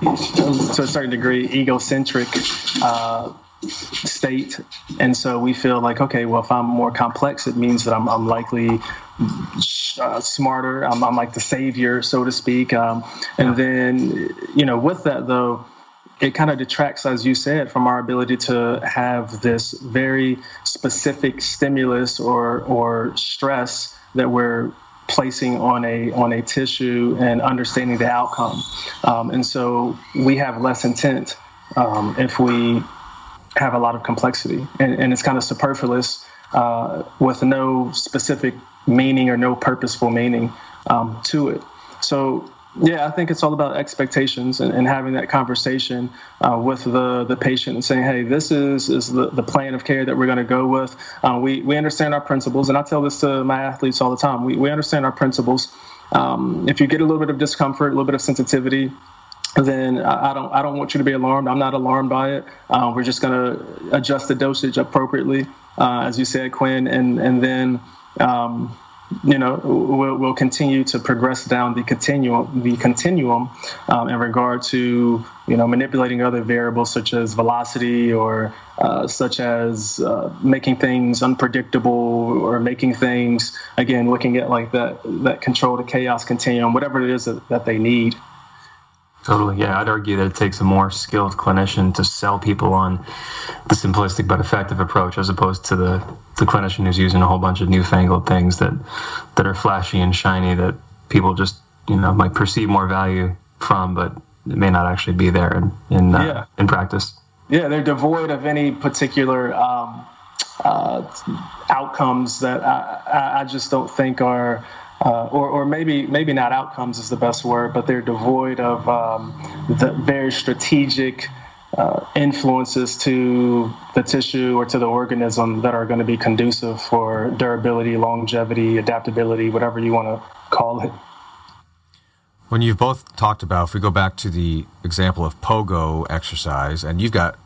to a certain degree, egocentric. Uh, state and so we feel like okay well if i'm more complex it means that i'm, I'm likely uh, smarter. I'm, I'm, like the savior, so to speak. Um, and then, you know, with that though, it kind of detracts, as you said, from our ability to have this very specific stimulus or or stress that we're placing on a on a tissue and understanding the outcome. Um, and so we have less intent um, if we have a lot of complexity, and, and it's kind of superfluous uh, with no specific meaning or no purposeful meaning um, to it. So yeah, I think it's all about expectations and, and having that conversation uh, with the, the patient and saying, hey, this is, is the, the plan of care that we're going to go with. Uh, we, we understand our principles, and I tell this to my athletes all the time. We, we understand our principles. Um, if you get a little bit of discomfort, a little bit of sensitivity, then I don't I don't want you to be alarmed. I'm not alarmed by it. Uh, we're just going to adjust the dosage appropriately, uh, as you said, Quinn, and and then. Um, you know, we'll, we'll, continue to progress down the continuum, the continuum um, in regard to, you know, manipulating other variables such as velocity or uh, such as uh, making things unpredictable or making things, again, looking at like that, that control to chaos continuum, whatever it is that, that they need. Totally. Yeah, I'd argue that it takes a more skilled clinician to sell people on the simplistic but effective approach as opposed to the, the clinician who's using a whole bunch of newfangled things that that are flashy and shiny that people just, you know, might perceive more value from, but it may not actually be there in in, uh, yeah. in practice. Yeah, they're devoid of any particular um, uh, outcomes that I, I just don't think are uh, or, or maybe maybe not outcomes is the best word, but they're devoid of um, the very strategic uh, influences to the tissue or to the organism that are going to be conducive for durability, longevity, adaptability, whatever you want to call it. When you've both talked about, if we go back to the example of pogo exercise, and you've got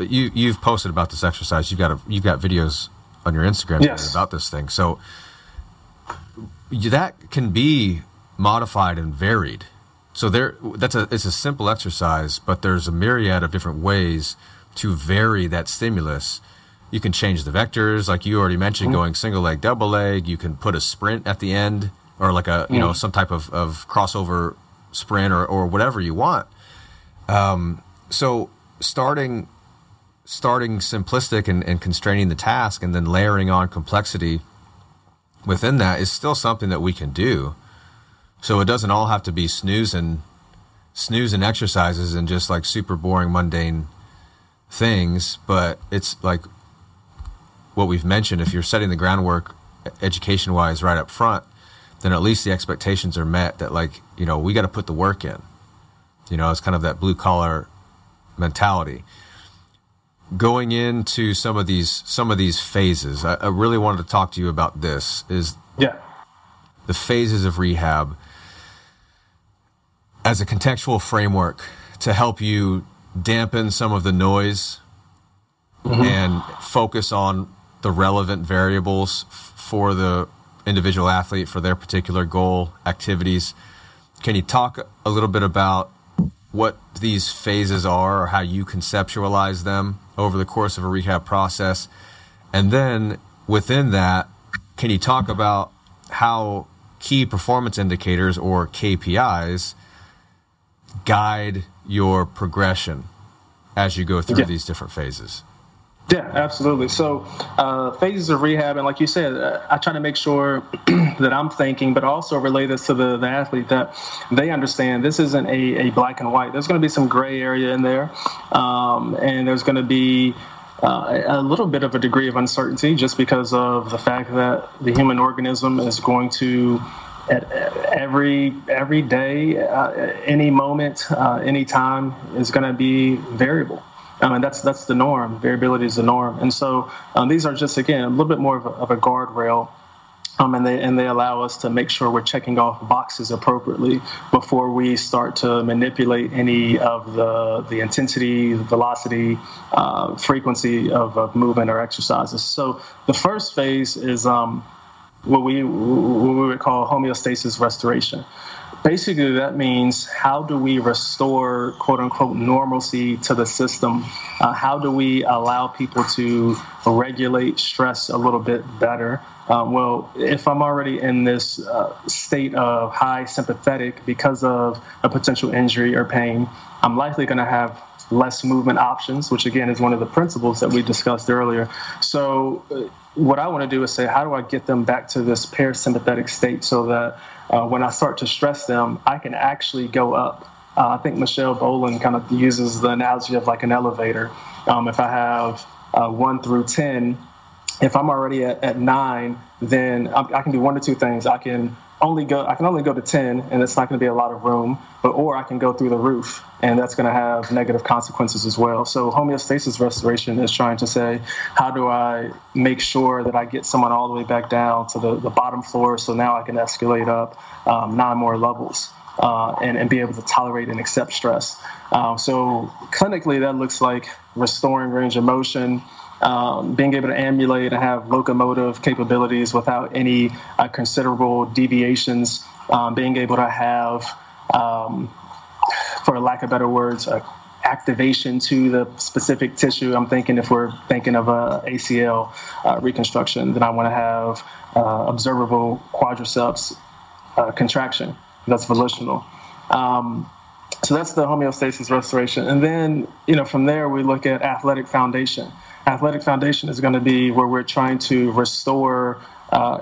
you you've posted about this exercise, you've got a, you've got videos on your Instagram yes. about this thing. So that can be modified and varied. So there, that's a it's a simple exercise, but there's a myriad of different ways to vary that stimulus. You can change the vectors, like you already mentioned, mm-hmm. going single leg, double leg. You can put a sprint at the end, or like a you mm-hmm. know some type of, of crossover sprint, or or whatever you want. Um, so starting starting simplistic and, and constraining the task, and then layering on complexity within that is still something that we can do. So it doesn't all have to be snoozing, snoozing exercises and just like super boring, mundane things. But it's like what we've mentioned. If you're setting the groundwork education wise right up front, then at least the expectations are met that like, you know, we got to put the work in. You know, it's kind of that blue collar mentality going into some of these some of these phases I, I, really wanted to talk to you about this is yeah the phases of rehab as a contextual framework to help you dampen some of the noise mm-hmm. and focus on the relevant variables for the individual athlete for their particular goal activities can you talk a little bit about what these phases are or how you conceptualize them over the course of a rehab process. And then within that, can you talk about how key performance indicators or KPIs guide your progression as you go through yeah. these different phases? Yeah, absolutely. So, uh, phases of rehab, and like you said, uh, I try to make sure that I'm thinking, but also relay this to the, the athlete that they understand this isn't a, a black and white. There's going to be some gray area in there, um, and there's going to be uh, a little bit of a degree of uncertainty just because of the fact that the human organism is going to at every every day, uh, any moment, uh, any time is going to be variable. I mean, that's that's the norm. Variability is the norm, and so um, these are just again a little bit more of a, of a guardrail, um, and they and they allow us to make sure we're checking off boxes appropriately before we start to manipulate any of the the intensity, velocity, uh, frequency of, of movement or exercises. So the first phase is um, what we what we would call homeostasis restoration basically that means how do we restore quote unquote normalcy to the system uh, how do we allow people to regulate stress a little bit better um, well if i'm already in this uh, state of high sympathetic because of a potential injury or pain i'm likely going to have less movement options, which again is one of the principles that we discussed earlier. So, uh, what I want to do is say, how do I get them back to this parasympathetic state so that uh, when I start to stress them, I can actually go up. Uh, I think Michelle Boland kind of uses the analogy of like an elevator. Um, if I have uh, one through 10, if I'm already at, at nine, then I, I can do one or two things. I can only go I can only go to 10 and it's not going to be a lot of room but or I can go through the roof and that's going to have negative consequences as well. So homeostasis restoration is trying to say how do I make sure that I get someone all the way back down to the, the bottom floor so now I can escalate up um, nine more levels uh, and, and be able to tolerate and accept stress? Uh, so clinically that looks like restoring range of motion um, being able to emulate and have locomotive capabilities without any uh, considerable deviations, um, being able to have, um, for lack of better words, activation to the specific tissue. I'm thinking if we're thinking of a ACL uh, reconstruction, then I want to have uh, observable quadriceps uh, contraction that's volitional. Um, so that's the homeostasis restoration. And then, you know, from there we look at athletic foundation. Athletic Foundation is going to be where we're trying to restore uh,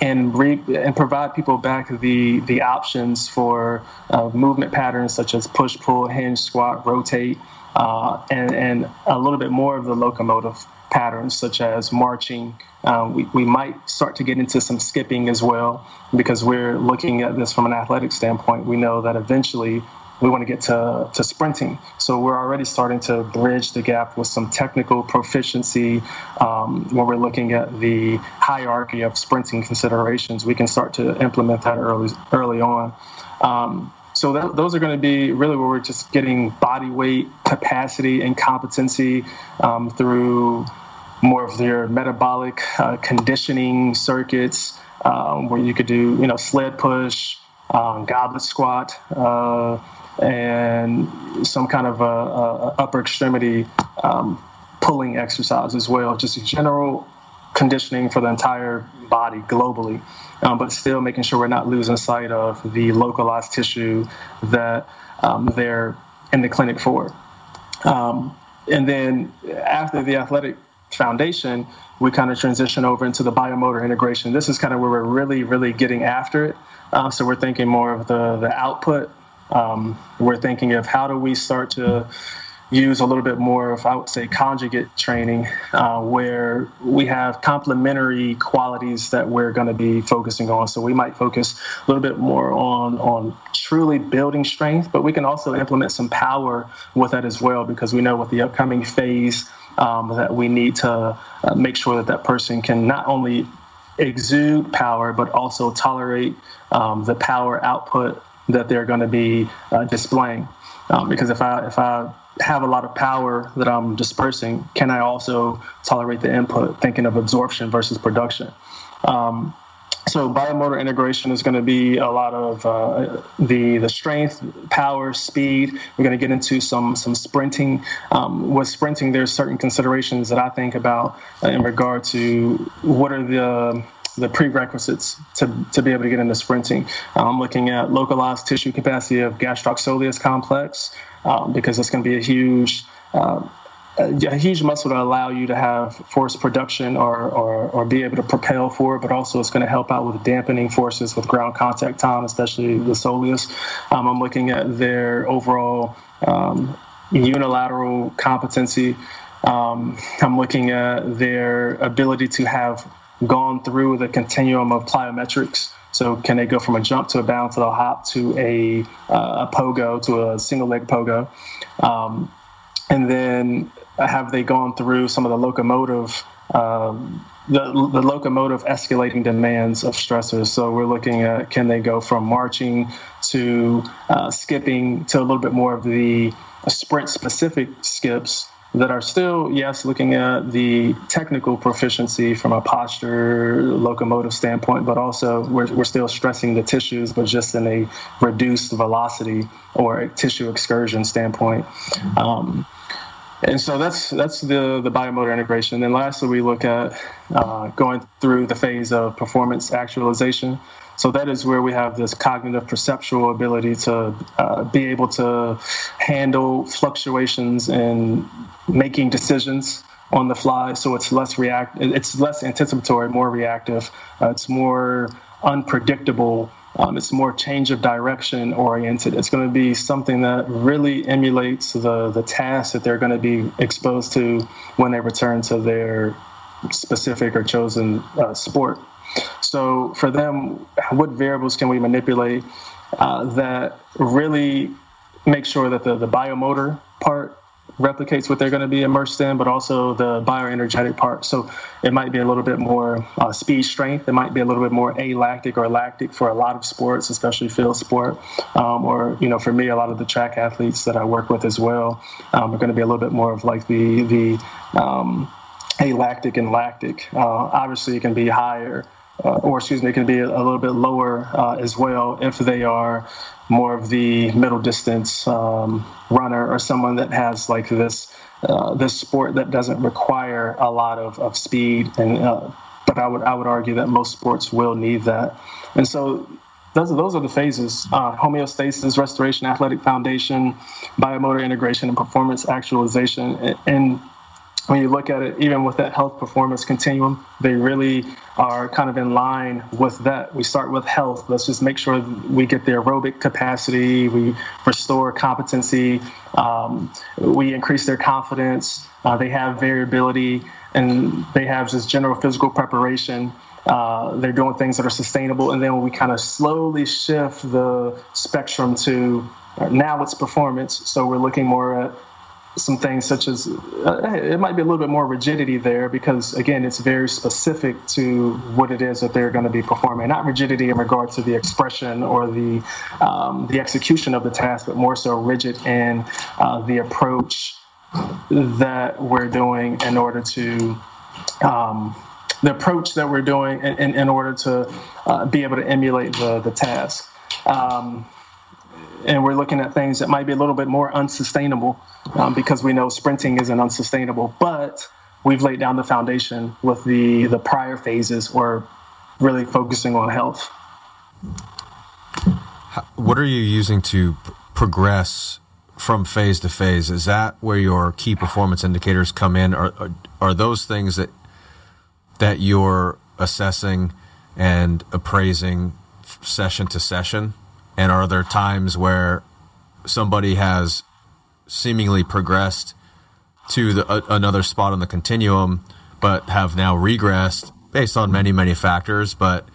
and re- and provide people back the the options for uh, movement patterns such as push, pull, hinge, squat, rotate, uh, and and a little bit more of the locomotive patterns such as marching. Uh, we, we might start to get into some skipping as well because we're looking at this from an athletic standpoint. We know that eventually we want to get to, to sprinting. So we're already starting to bridge the gap with some technical proficiency um, when we're looking at the hierarchy of sprinting considerations. We can start to implement that early early on. Um, so that, those are going to be really where we're just getting body weight, capacity, and competency um, through more of their metabolic uh, conditioning circuits, um, where you could do you know sled push, um, goblet squat. Uh, and some kind of a, a upper extremity um, pulling exercise as well. Just general conditioning for the entire body globally, um, but still making sure we're not losing sight of the localized tissue that um, they're in the clinic for. Um, and then after the athletic foundation, we kind of transition over into the biomotor integration. This is kind of where we're really, really getting after it. Uh, so we're thinking more of the the output um, we're thinking of how do we start to use a little bit more of, I would say, conjugate training, uh, where we have complementary qualities that we're going to be focusing on. So we might focus a little bit more on on truly building strength, but we can also implement some power with that as well, because we know with the upcoming phase um, that we need to uh, make sure that that person can not only exude power, but also tolerate um, the power output that they're going to be uh, displaying. Um, because if I if I have a lot of power that I'm dispersing, can I also tolerate the input? Thinking of absorption versus production. Um, so biomotor integration is going to be a lot of uh, the the strength, power, speed. We're going to get into some some sprinting. Um, with sprinting, there's certain considerations that I think about in regard to what are the the prerequisites to, to be able to get into sprinting. Uh, I'm looking at localized tissue capacity of gastrocsoleus complex um, because it's going to be a huge uh, a huge muscle to allow you to have force production or, or, or be able to propel forward, but also it's going to help out with dampening forces with ground contact time, especially the soleus. Um, I'm looking at their overall um, unilateral competency. Um, I'm looking at their ability to have gone through the continuum of plyometrics. So can they go from a jump to a bound to a hop to a, uh, a pogo to a single leg pogo? Um, and then have they gone through some of the locomotive um, the, the locomotive escalating demands of stressors. So we're looking at can they go from marching to uh, skipping to a little bit more of the sprint specific skips that are still, yes, looking at the technical proficiency from a posture, locomotive standpoint, but also we're, we're still stressing the tissues, but just in a reduced velocity or a tissue excursion standpoint. Um, and so that's that's the the biomotor integration. Then lastly, we look at uh, going through the phase of performance actualization. So that is where we have this cognitive perceptual ability to uh, be able to handle fluctuations and making decisions on the fly. So it's less react, it's less anticipatory, more reactive. Uh, it's more unpredictable. Um, it's more change of direction oriented. It's going to be something that really emulates the the task that they're going to be exposed to when they return to their specific or chosen uh, sport. So for them, what variables can we manipulate uh, that really make sure that the, the biomotor part replicates what they're going to be immersed in, but also the bioenergetic part. So it might be a little bit more uh, speed strength. It might be a little bit more alactic or lactic for a lot of sports, especially field sport. Um, or, you know, for me, a lot of the track athletes that I work with as well um, are going to be a little bit more of like the, the, um, alactic and lactic. Uh, obviously, it can be higher, or excuse me, it can be a, a little bit lower uh, as well if they are more of the middle distance um, runner or someone that has like this uh, this sport that doesn't require a lot of, of speed. And uh, but I would I would argue that most sports will need that. And so those are, those are the phases uh, homeostasis, restoration, athletic foundation, biomotor integration, and performance actualization. And when you look at it, even with that health performance continuum, they really are kind of in line with that. We start with health. Let's just make sure we get the aerobic capacity, we restore competency, um, we increase their confidence. Uh, they have variability, and they have just general physical preparation. Uh, they're doing things that are sustainable, and then we kind of slowly shift the spectrum to uh, now it's performance. So we're looking more at some things such as uh, it might be a little bit more rigidity there because again it's very specific to what it is that they're going to be performing. Not rigidity in regard to the expression or the um, the execution of the task but more so rigid in uh, the approach that we're doing in order to um, the approach that we're doing in, in, in order to uh, be able to emulate the the task. Um, and we're looking at things that might be a little bit more unsustainable um, because we know sprinting isn't unsustainable, but we've laid down the foundation with the the prior phases or really focusing on health. What are you using to progress from phase to phase? Is that where your key performance indicators come in? Are, are, are those things that that you're assessing and appraising session to session? And are there times where somebody has seemingly progressed to the, uh, another spot on the continuum, but have now regressed based on many, many factors? But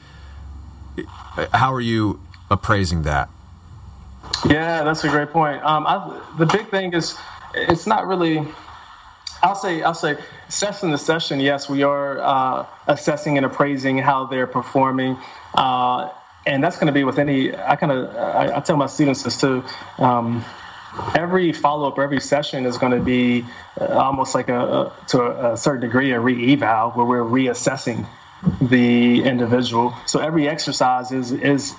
how are you appraising that? Yeah, that's a great point. Um, I, the big thing is it's not really. I'll say I'll say session to session. Yes, we are uh, assessing and appraising how they're performing. Uh, and that's going to be with any. I kind of I, I, tell my students this too. Um, every follow up, every session is going to be uh, almost like a, a to a, certain degree a re eval where we're reassessing the individual. So every exercise is is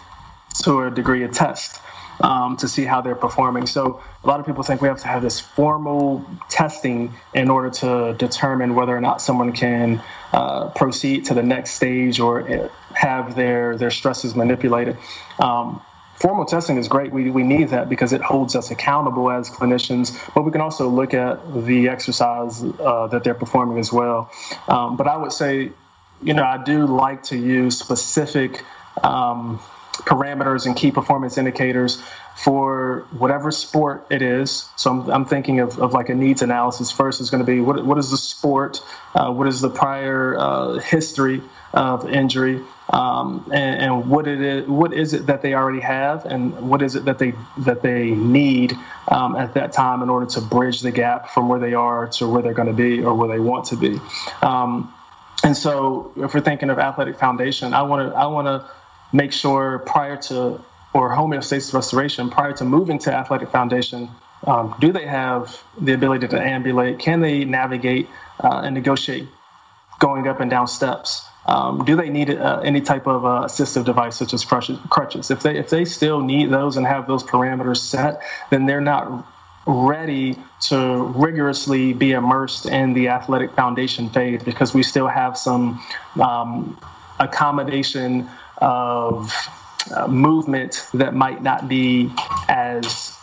to a degree a test um, to see how they're performing. So a lot of people think we have to have this formal testing in order to determine whether or not someone can uh, proceed to the next stage or uh, have their their stresses manipulated. Um, formal testing is great. We, we need that because it holds us accountable as clinicians, but we can also look at the exercise uh, that they're performing as well. Um, but I would say, you know, I do like to use specific um, parameters and key performance indicators for whatever sport it is. So I'm, I'm thinking of, of like a needs analysis first is going to be what, what is the sport? Uh, what is the prior uh, history of injury? Um, and, and, what it is, what is it that they already have, and what is it that they that they need um, at that time in order to bridge the gap from where they are to where they're going to be or where they want to be. Um, and so, if we're thinking of athletic foundation, I want to I want to make sure prior to or homeostasis restoration prior to moving to athletic foundation um, do they have the ability to ambulate? Can they navigate uh, and negotiate going up and down steps? Um, do they need uh, any type of uh, assistive device such as crutches if they if they still need those and have those parameters set then they're not ready to rigorously be immersed in the athletic foundation phase because we still have some um, accommodation of uh, movement that might not be as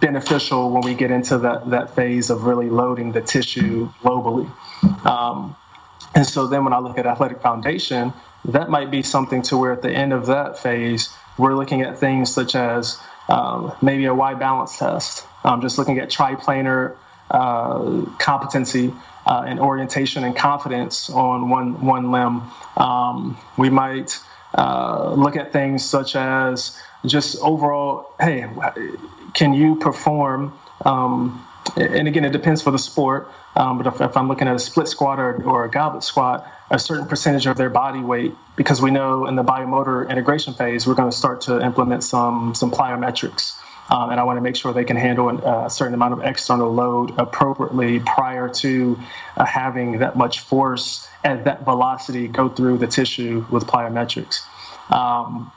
beneficial when we get into that, that phase of really loading the tissue globally. Um, and so then when I look at athletic foundation, that might be something to where at the end of that phase, we're looking at things such as um, maybe a Y balance test, um, just looking at triplanar uh, competency uh, and orientation and confidence on one one limb. Um, we might uh, look at things such as just overall, hey, can you perform? Um, and again, it depends for the sport. Um, but if, if, I'm looking at a split squat or, or, a goblet squat, a certain percentage of their body weight, because we know in the biomotor integration phase, we're going to start to implement some some plyometrics. Um, and I want to make sure they can handle a certain amount of external load appropriately prior to uh, having that much force at that velocity go through the tissue with plyometrics. Um,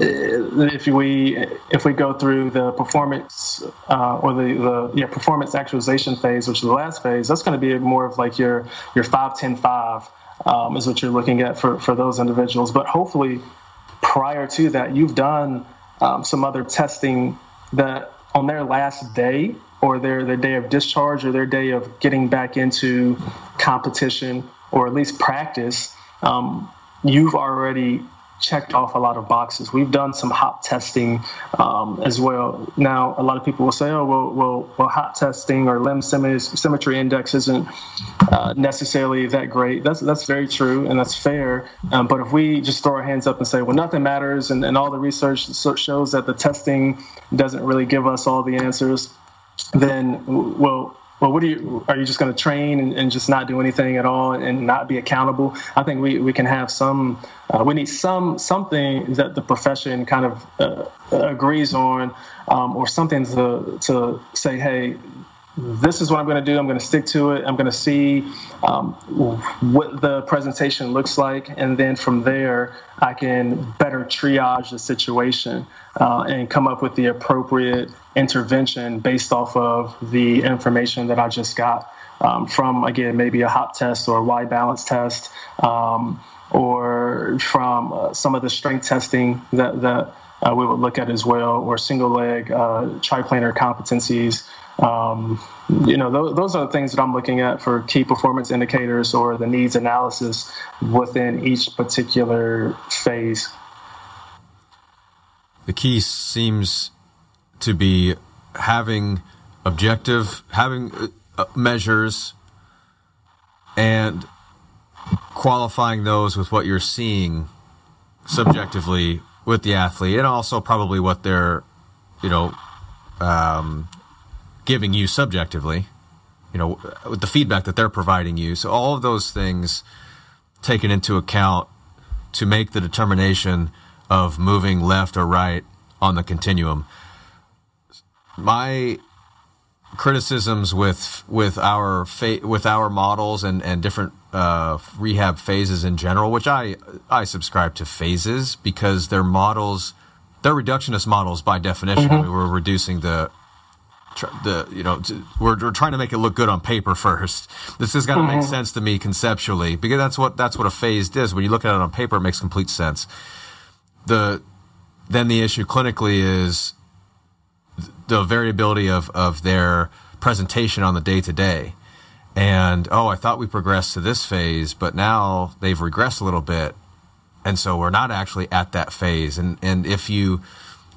if we if we go through the performance uh, or the, the yeah performance actualization phase, which is the last phase, that's going to be more of like your your five ten five um, is what you're looking at for for those individuals. But hopefully, prior to that, you've done um, some other testing that on their last day or their, their day of discharge or their day of getting back into competition or at least practice, um, you've already checked off a lot of boxes. We've done some hop testing um, as well. Now, a lot of people will say, "Oh, well, well, well hop testing or limb symmetry index isn't uh, necessarily that great." That's that's very true and that's fair. Um, but if we just throw our hands up and say, "Well, nothing matters," and, and all the research shows that the testing doesn't really give us all the answers, then well well, what do you, are you just going to train and, and, just not do anything at all and not be accountable? I think we, we can have some, uh, we need some, something that the profession kind of uh, agrees on um, or something to, to say, hey, this is what I'm going to do. I'm going to stick to it. I'm going to see um, what the presentation looks like. And then from there, I can better triage the situation uh, and come up with the appropriate intervention based off of the information that I just got um, from, again, maybe a hop test or a Y balance test um, or from uh, some of the strength testing that, that uh, we would look at as well, or single leg uh, triplanar competencies. Um, you know, th- those are the things that I'm looking at for key performance indicators or the needs analysis within each particular phase. The key seems to be having objective, having uh, measures, and qualifying those with what you're seeing subjectively with the athlete, and also probably what they're, you know, um, giving you subjectively, you know, with the feedback that they're providing you. So all of those things taken into account to make the determination of moving left or right on the continuum. My criticisms with with our fa- with our models and and different uh, rehab phases in general, which I I subscribe to phases because they're models, they're reductionist models by definition. Mm-hmm. we're reducing the the you know we're, we're trying to make it look good on paper first. This has got to mm-hmm. make sense to me conceptually because that's what that's what a phase is When you look at it on paper, it makes complete sense. The then the issue clinically is the variability of of their presentation on the day to day. And oh, I thought we progressed to this phase, but now they've regressed a little bit, and so we're not actually at that phase. And and if you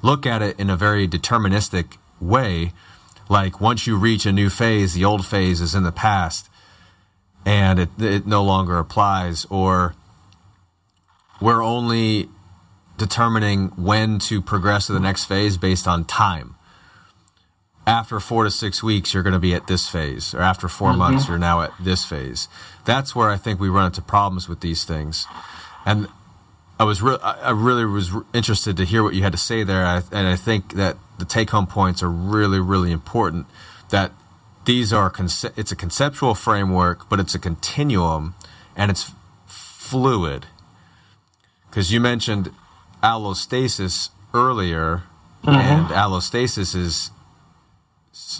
look at it in a very deterministic way, like once you reach a new phase, the old phase is in the past and it, it no longer applies, or we're only determining when to progress to the next phase based on time. After four to six weeks, you're going to be at this phase, or after 4 mm-hmm. months, you're now at this phase. That's where I think we run into problems with these things. And I was re- I really was interested to hear what you had to say there, and I think that the take home points are really really important. That these are conce- it's a conceptual framework, but it's a continuum, and it's fluid. Because you mentioned allostasis earlier, mm-hmm. and allostasis is,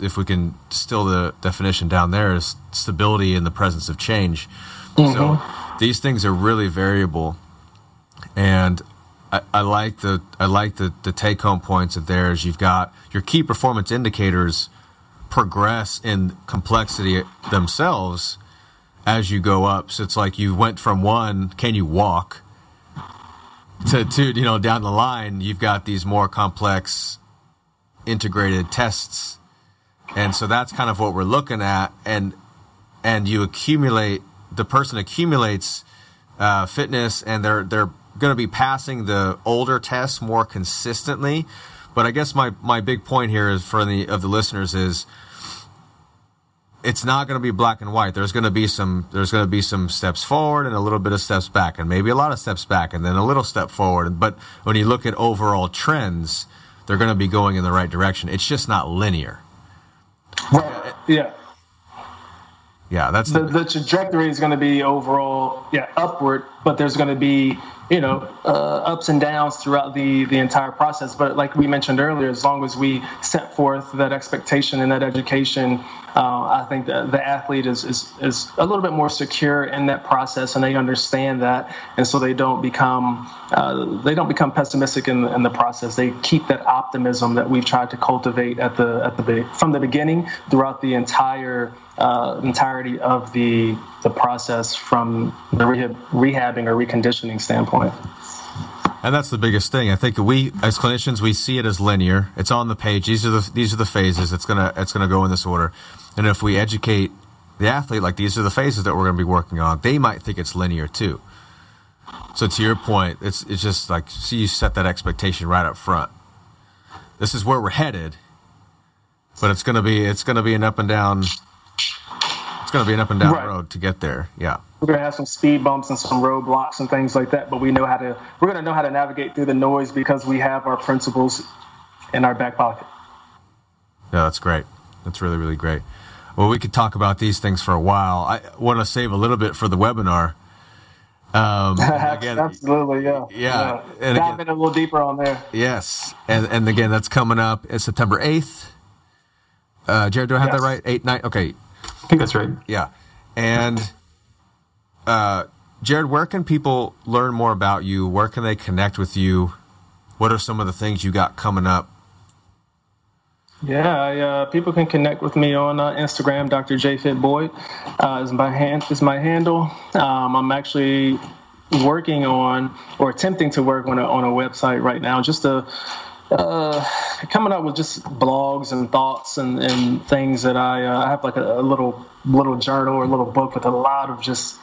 if we can distill the definition down there, is stability in the presence of change. Mm-hmm. So these things are really variable and I, I like the I like the, the take home points of theirs. You've got your key performance indicators progress in complexity themselves as you go up. So it's like you went from one, can you walk, to two, you know, down the line, you've got these more complex integrated tests. And so that's kind of what we're looking at. And, and you accumulate, the person accumulates uh, fitness and they're, they're going to be passing the older tests more consistently. But I guess my, my big point here is for the, of the listeners is, it's not going to be black and white. There's going to be some there's going to be some steps forward and a little bit of steps back, and maybe a lot of steps back, and then a little step forward. But when you look at overall trends, they're going to be going in the right direction. It's just not linear. Right. Yeah. Yeah, that's the, the trajectory is going to be overall yeah upward, but there's going to be you know uh, ups and downs throughout the the entire process. But like we mentioned earlier as long as we set forth that expectation and that education uh, i think the athlete is, is is a little bit more secure in that process and they understand that. And so they don't become uh, they don't become pessimistic in the, in the process. They keep that optimism that we've tried to cultivate at the at the from the beginning throughout the entire uh, entirety of the the process from the rehab, rehabbing or reconditioning standpoint. And that's the biggest thing. I think we, as clinicians, we see it as linear. It's on the page. These are the these are the phases. It's gonna it's gonna go in this order. And if we educate the athlete, like these are the phases that we're gonna be working on, they might think it's linear too. So to your point, it's it's just like see you set that expectation right up front. This is where we're headed, but it's gonna be it's gonna be an up and down it's going to be an up and down right. road to get there. Yeah. We're going to have some speed bumps and some roadblocks and things like that, but we know how to. We're going to know how to navigate through the noise because we have our principles in our back pocket. Yeah, that's great. That's really really great. Well, we could talk about these things for a while. I want to save a little bit for the webinar. Um, again, Absolutely, yeah. Yeah, yeah. and dive again, in a little deeper on there. Yes, and and again, that's coming up. It's September eighth. Uh, Jared, do I have yes. that right? Eight, nine. Okay, I think that's right. Yeah. And uh, Jared, where can people learn more about you? Where can they connect with you? What are some of the things you got coming up? Yeah, I, uh, people can connect with me on uh, Instagram. Dr. J Fit Boyd uh, is my hand is my handle. Um, I'm actually working on or attempting to work on a on a website right now, just to uh, coming up with just blogs and thoughts and, and things that I, uh, I have like a, a, little little journal or a little book with a lot of just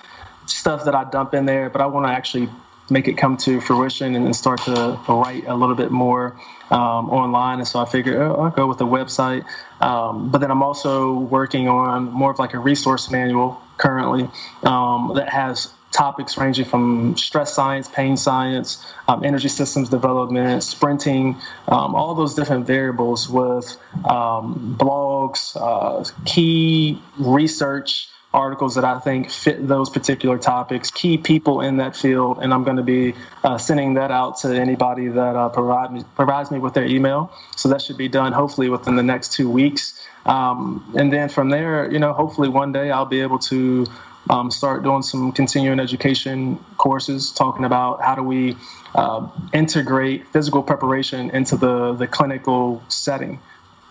stuff that I dump in there, but I want to actually make it come to fruition and start to write a little bit more um, online. And so I figured oh, I'll go with the website. Um, but then I'm also working on more of like a resource manual currently um, that has topics ranging from stress science, pain science, um, energy systems development, sprinting, um, all those different variables with um, blogs, uh, key research articles that I think fit those particular topics, key people in that field, and I'm going to be uh, sending that out to anybody that uh, provide me, provides me with their email. So that should be done hopefully within the next two weeks. Um, and then from there, you know, hopefully one day I'll be able to um, start doing some continuing education courses talking about how do we uh, integrate physical preparation into the, the clinical setting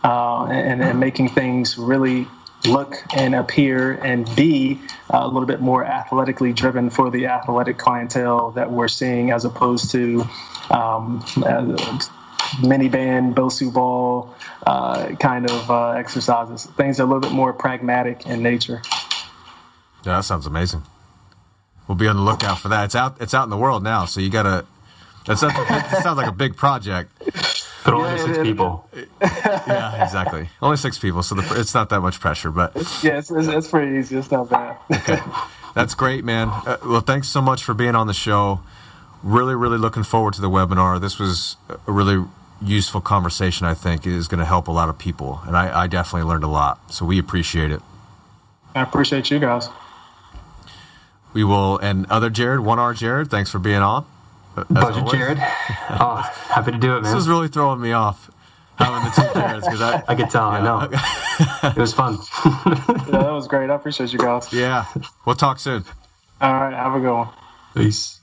uh, and, and making things really look and appear and be a little bit more athletically driven for the athletic clientele that we're seeing as opposed to um, uh, band, Bosu ball uh, kind of uh, exercises. Things are a little bit more pragmatic in nature. Yeah, that sounds amazing. We'll be on the lookout for that. It's out. It's out in the world now, so you gotta. That sounds, that sounds like a big project. But only yeah, six it, people. yeah, exactly. Only six people, so the, it's not that much pressure. But yeah, it's, it's, it's, pretty easy. It's not bad. okay, that's great, man. Uh, well, thanks so much for being on the show. Really, really looking forward to the webinar. This was a really useful conversation. I think is going to help a lot of people, and I, I definitely learned a lot. So we appreciate it. I appreciate you guys. We will, and other Jared, one R Jared, thanks for being on. Budget always. Jared. Oh, happy to do it, man. This is really throwing me off having the two Jareds because I, I could tell. Yeah. I know. it was fun. yeah, that was great. I appreciate you guys. Yeah, we'll talk soon. All right, have a good one. Peace.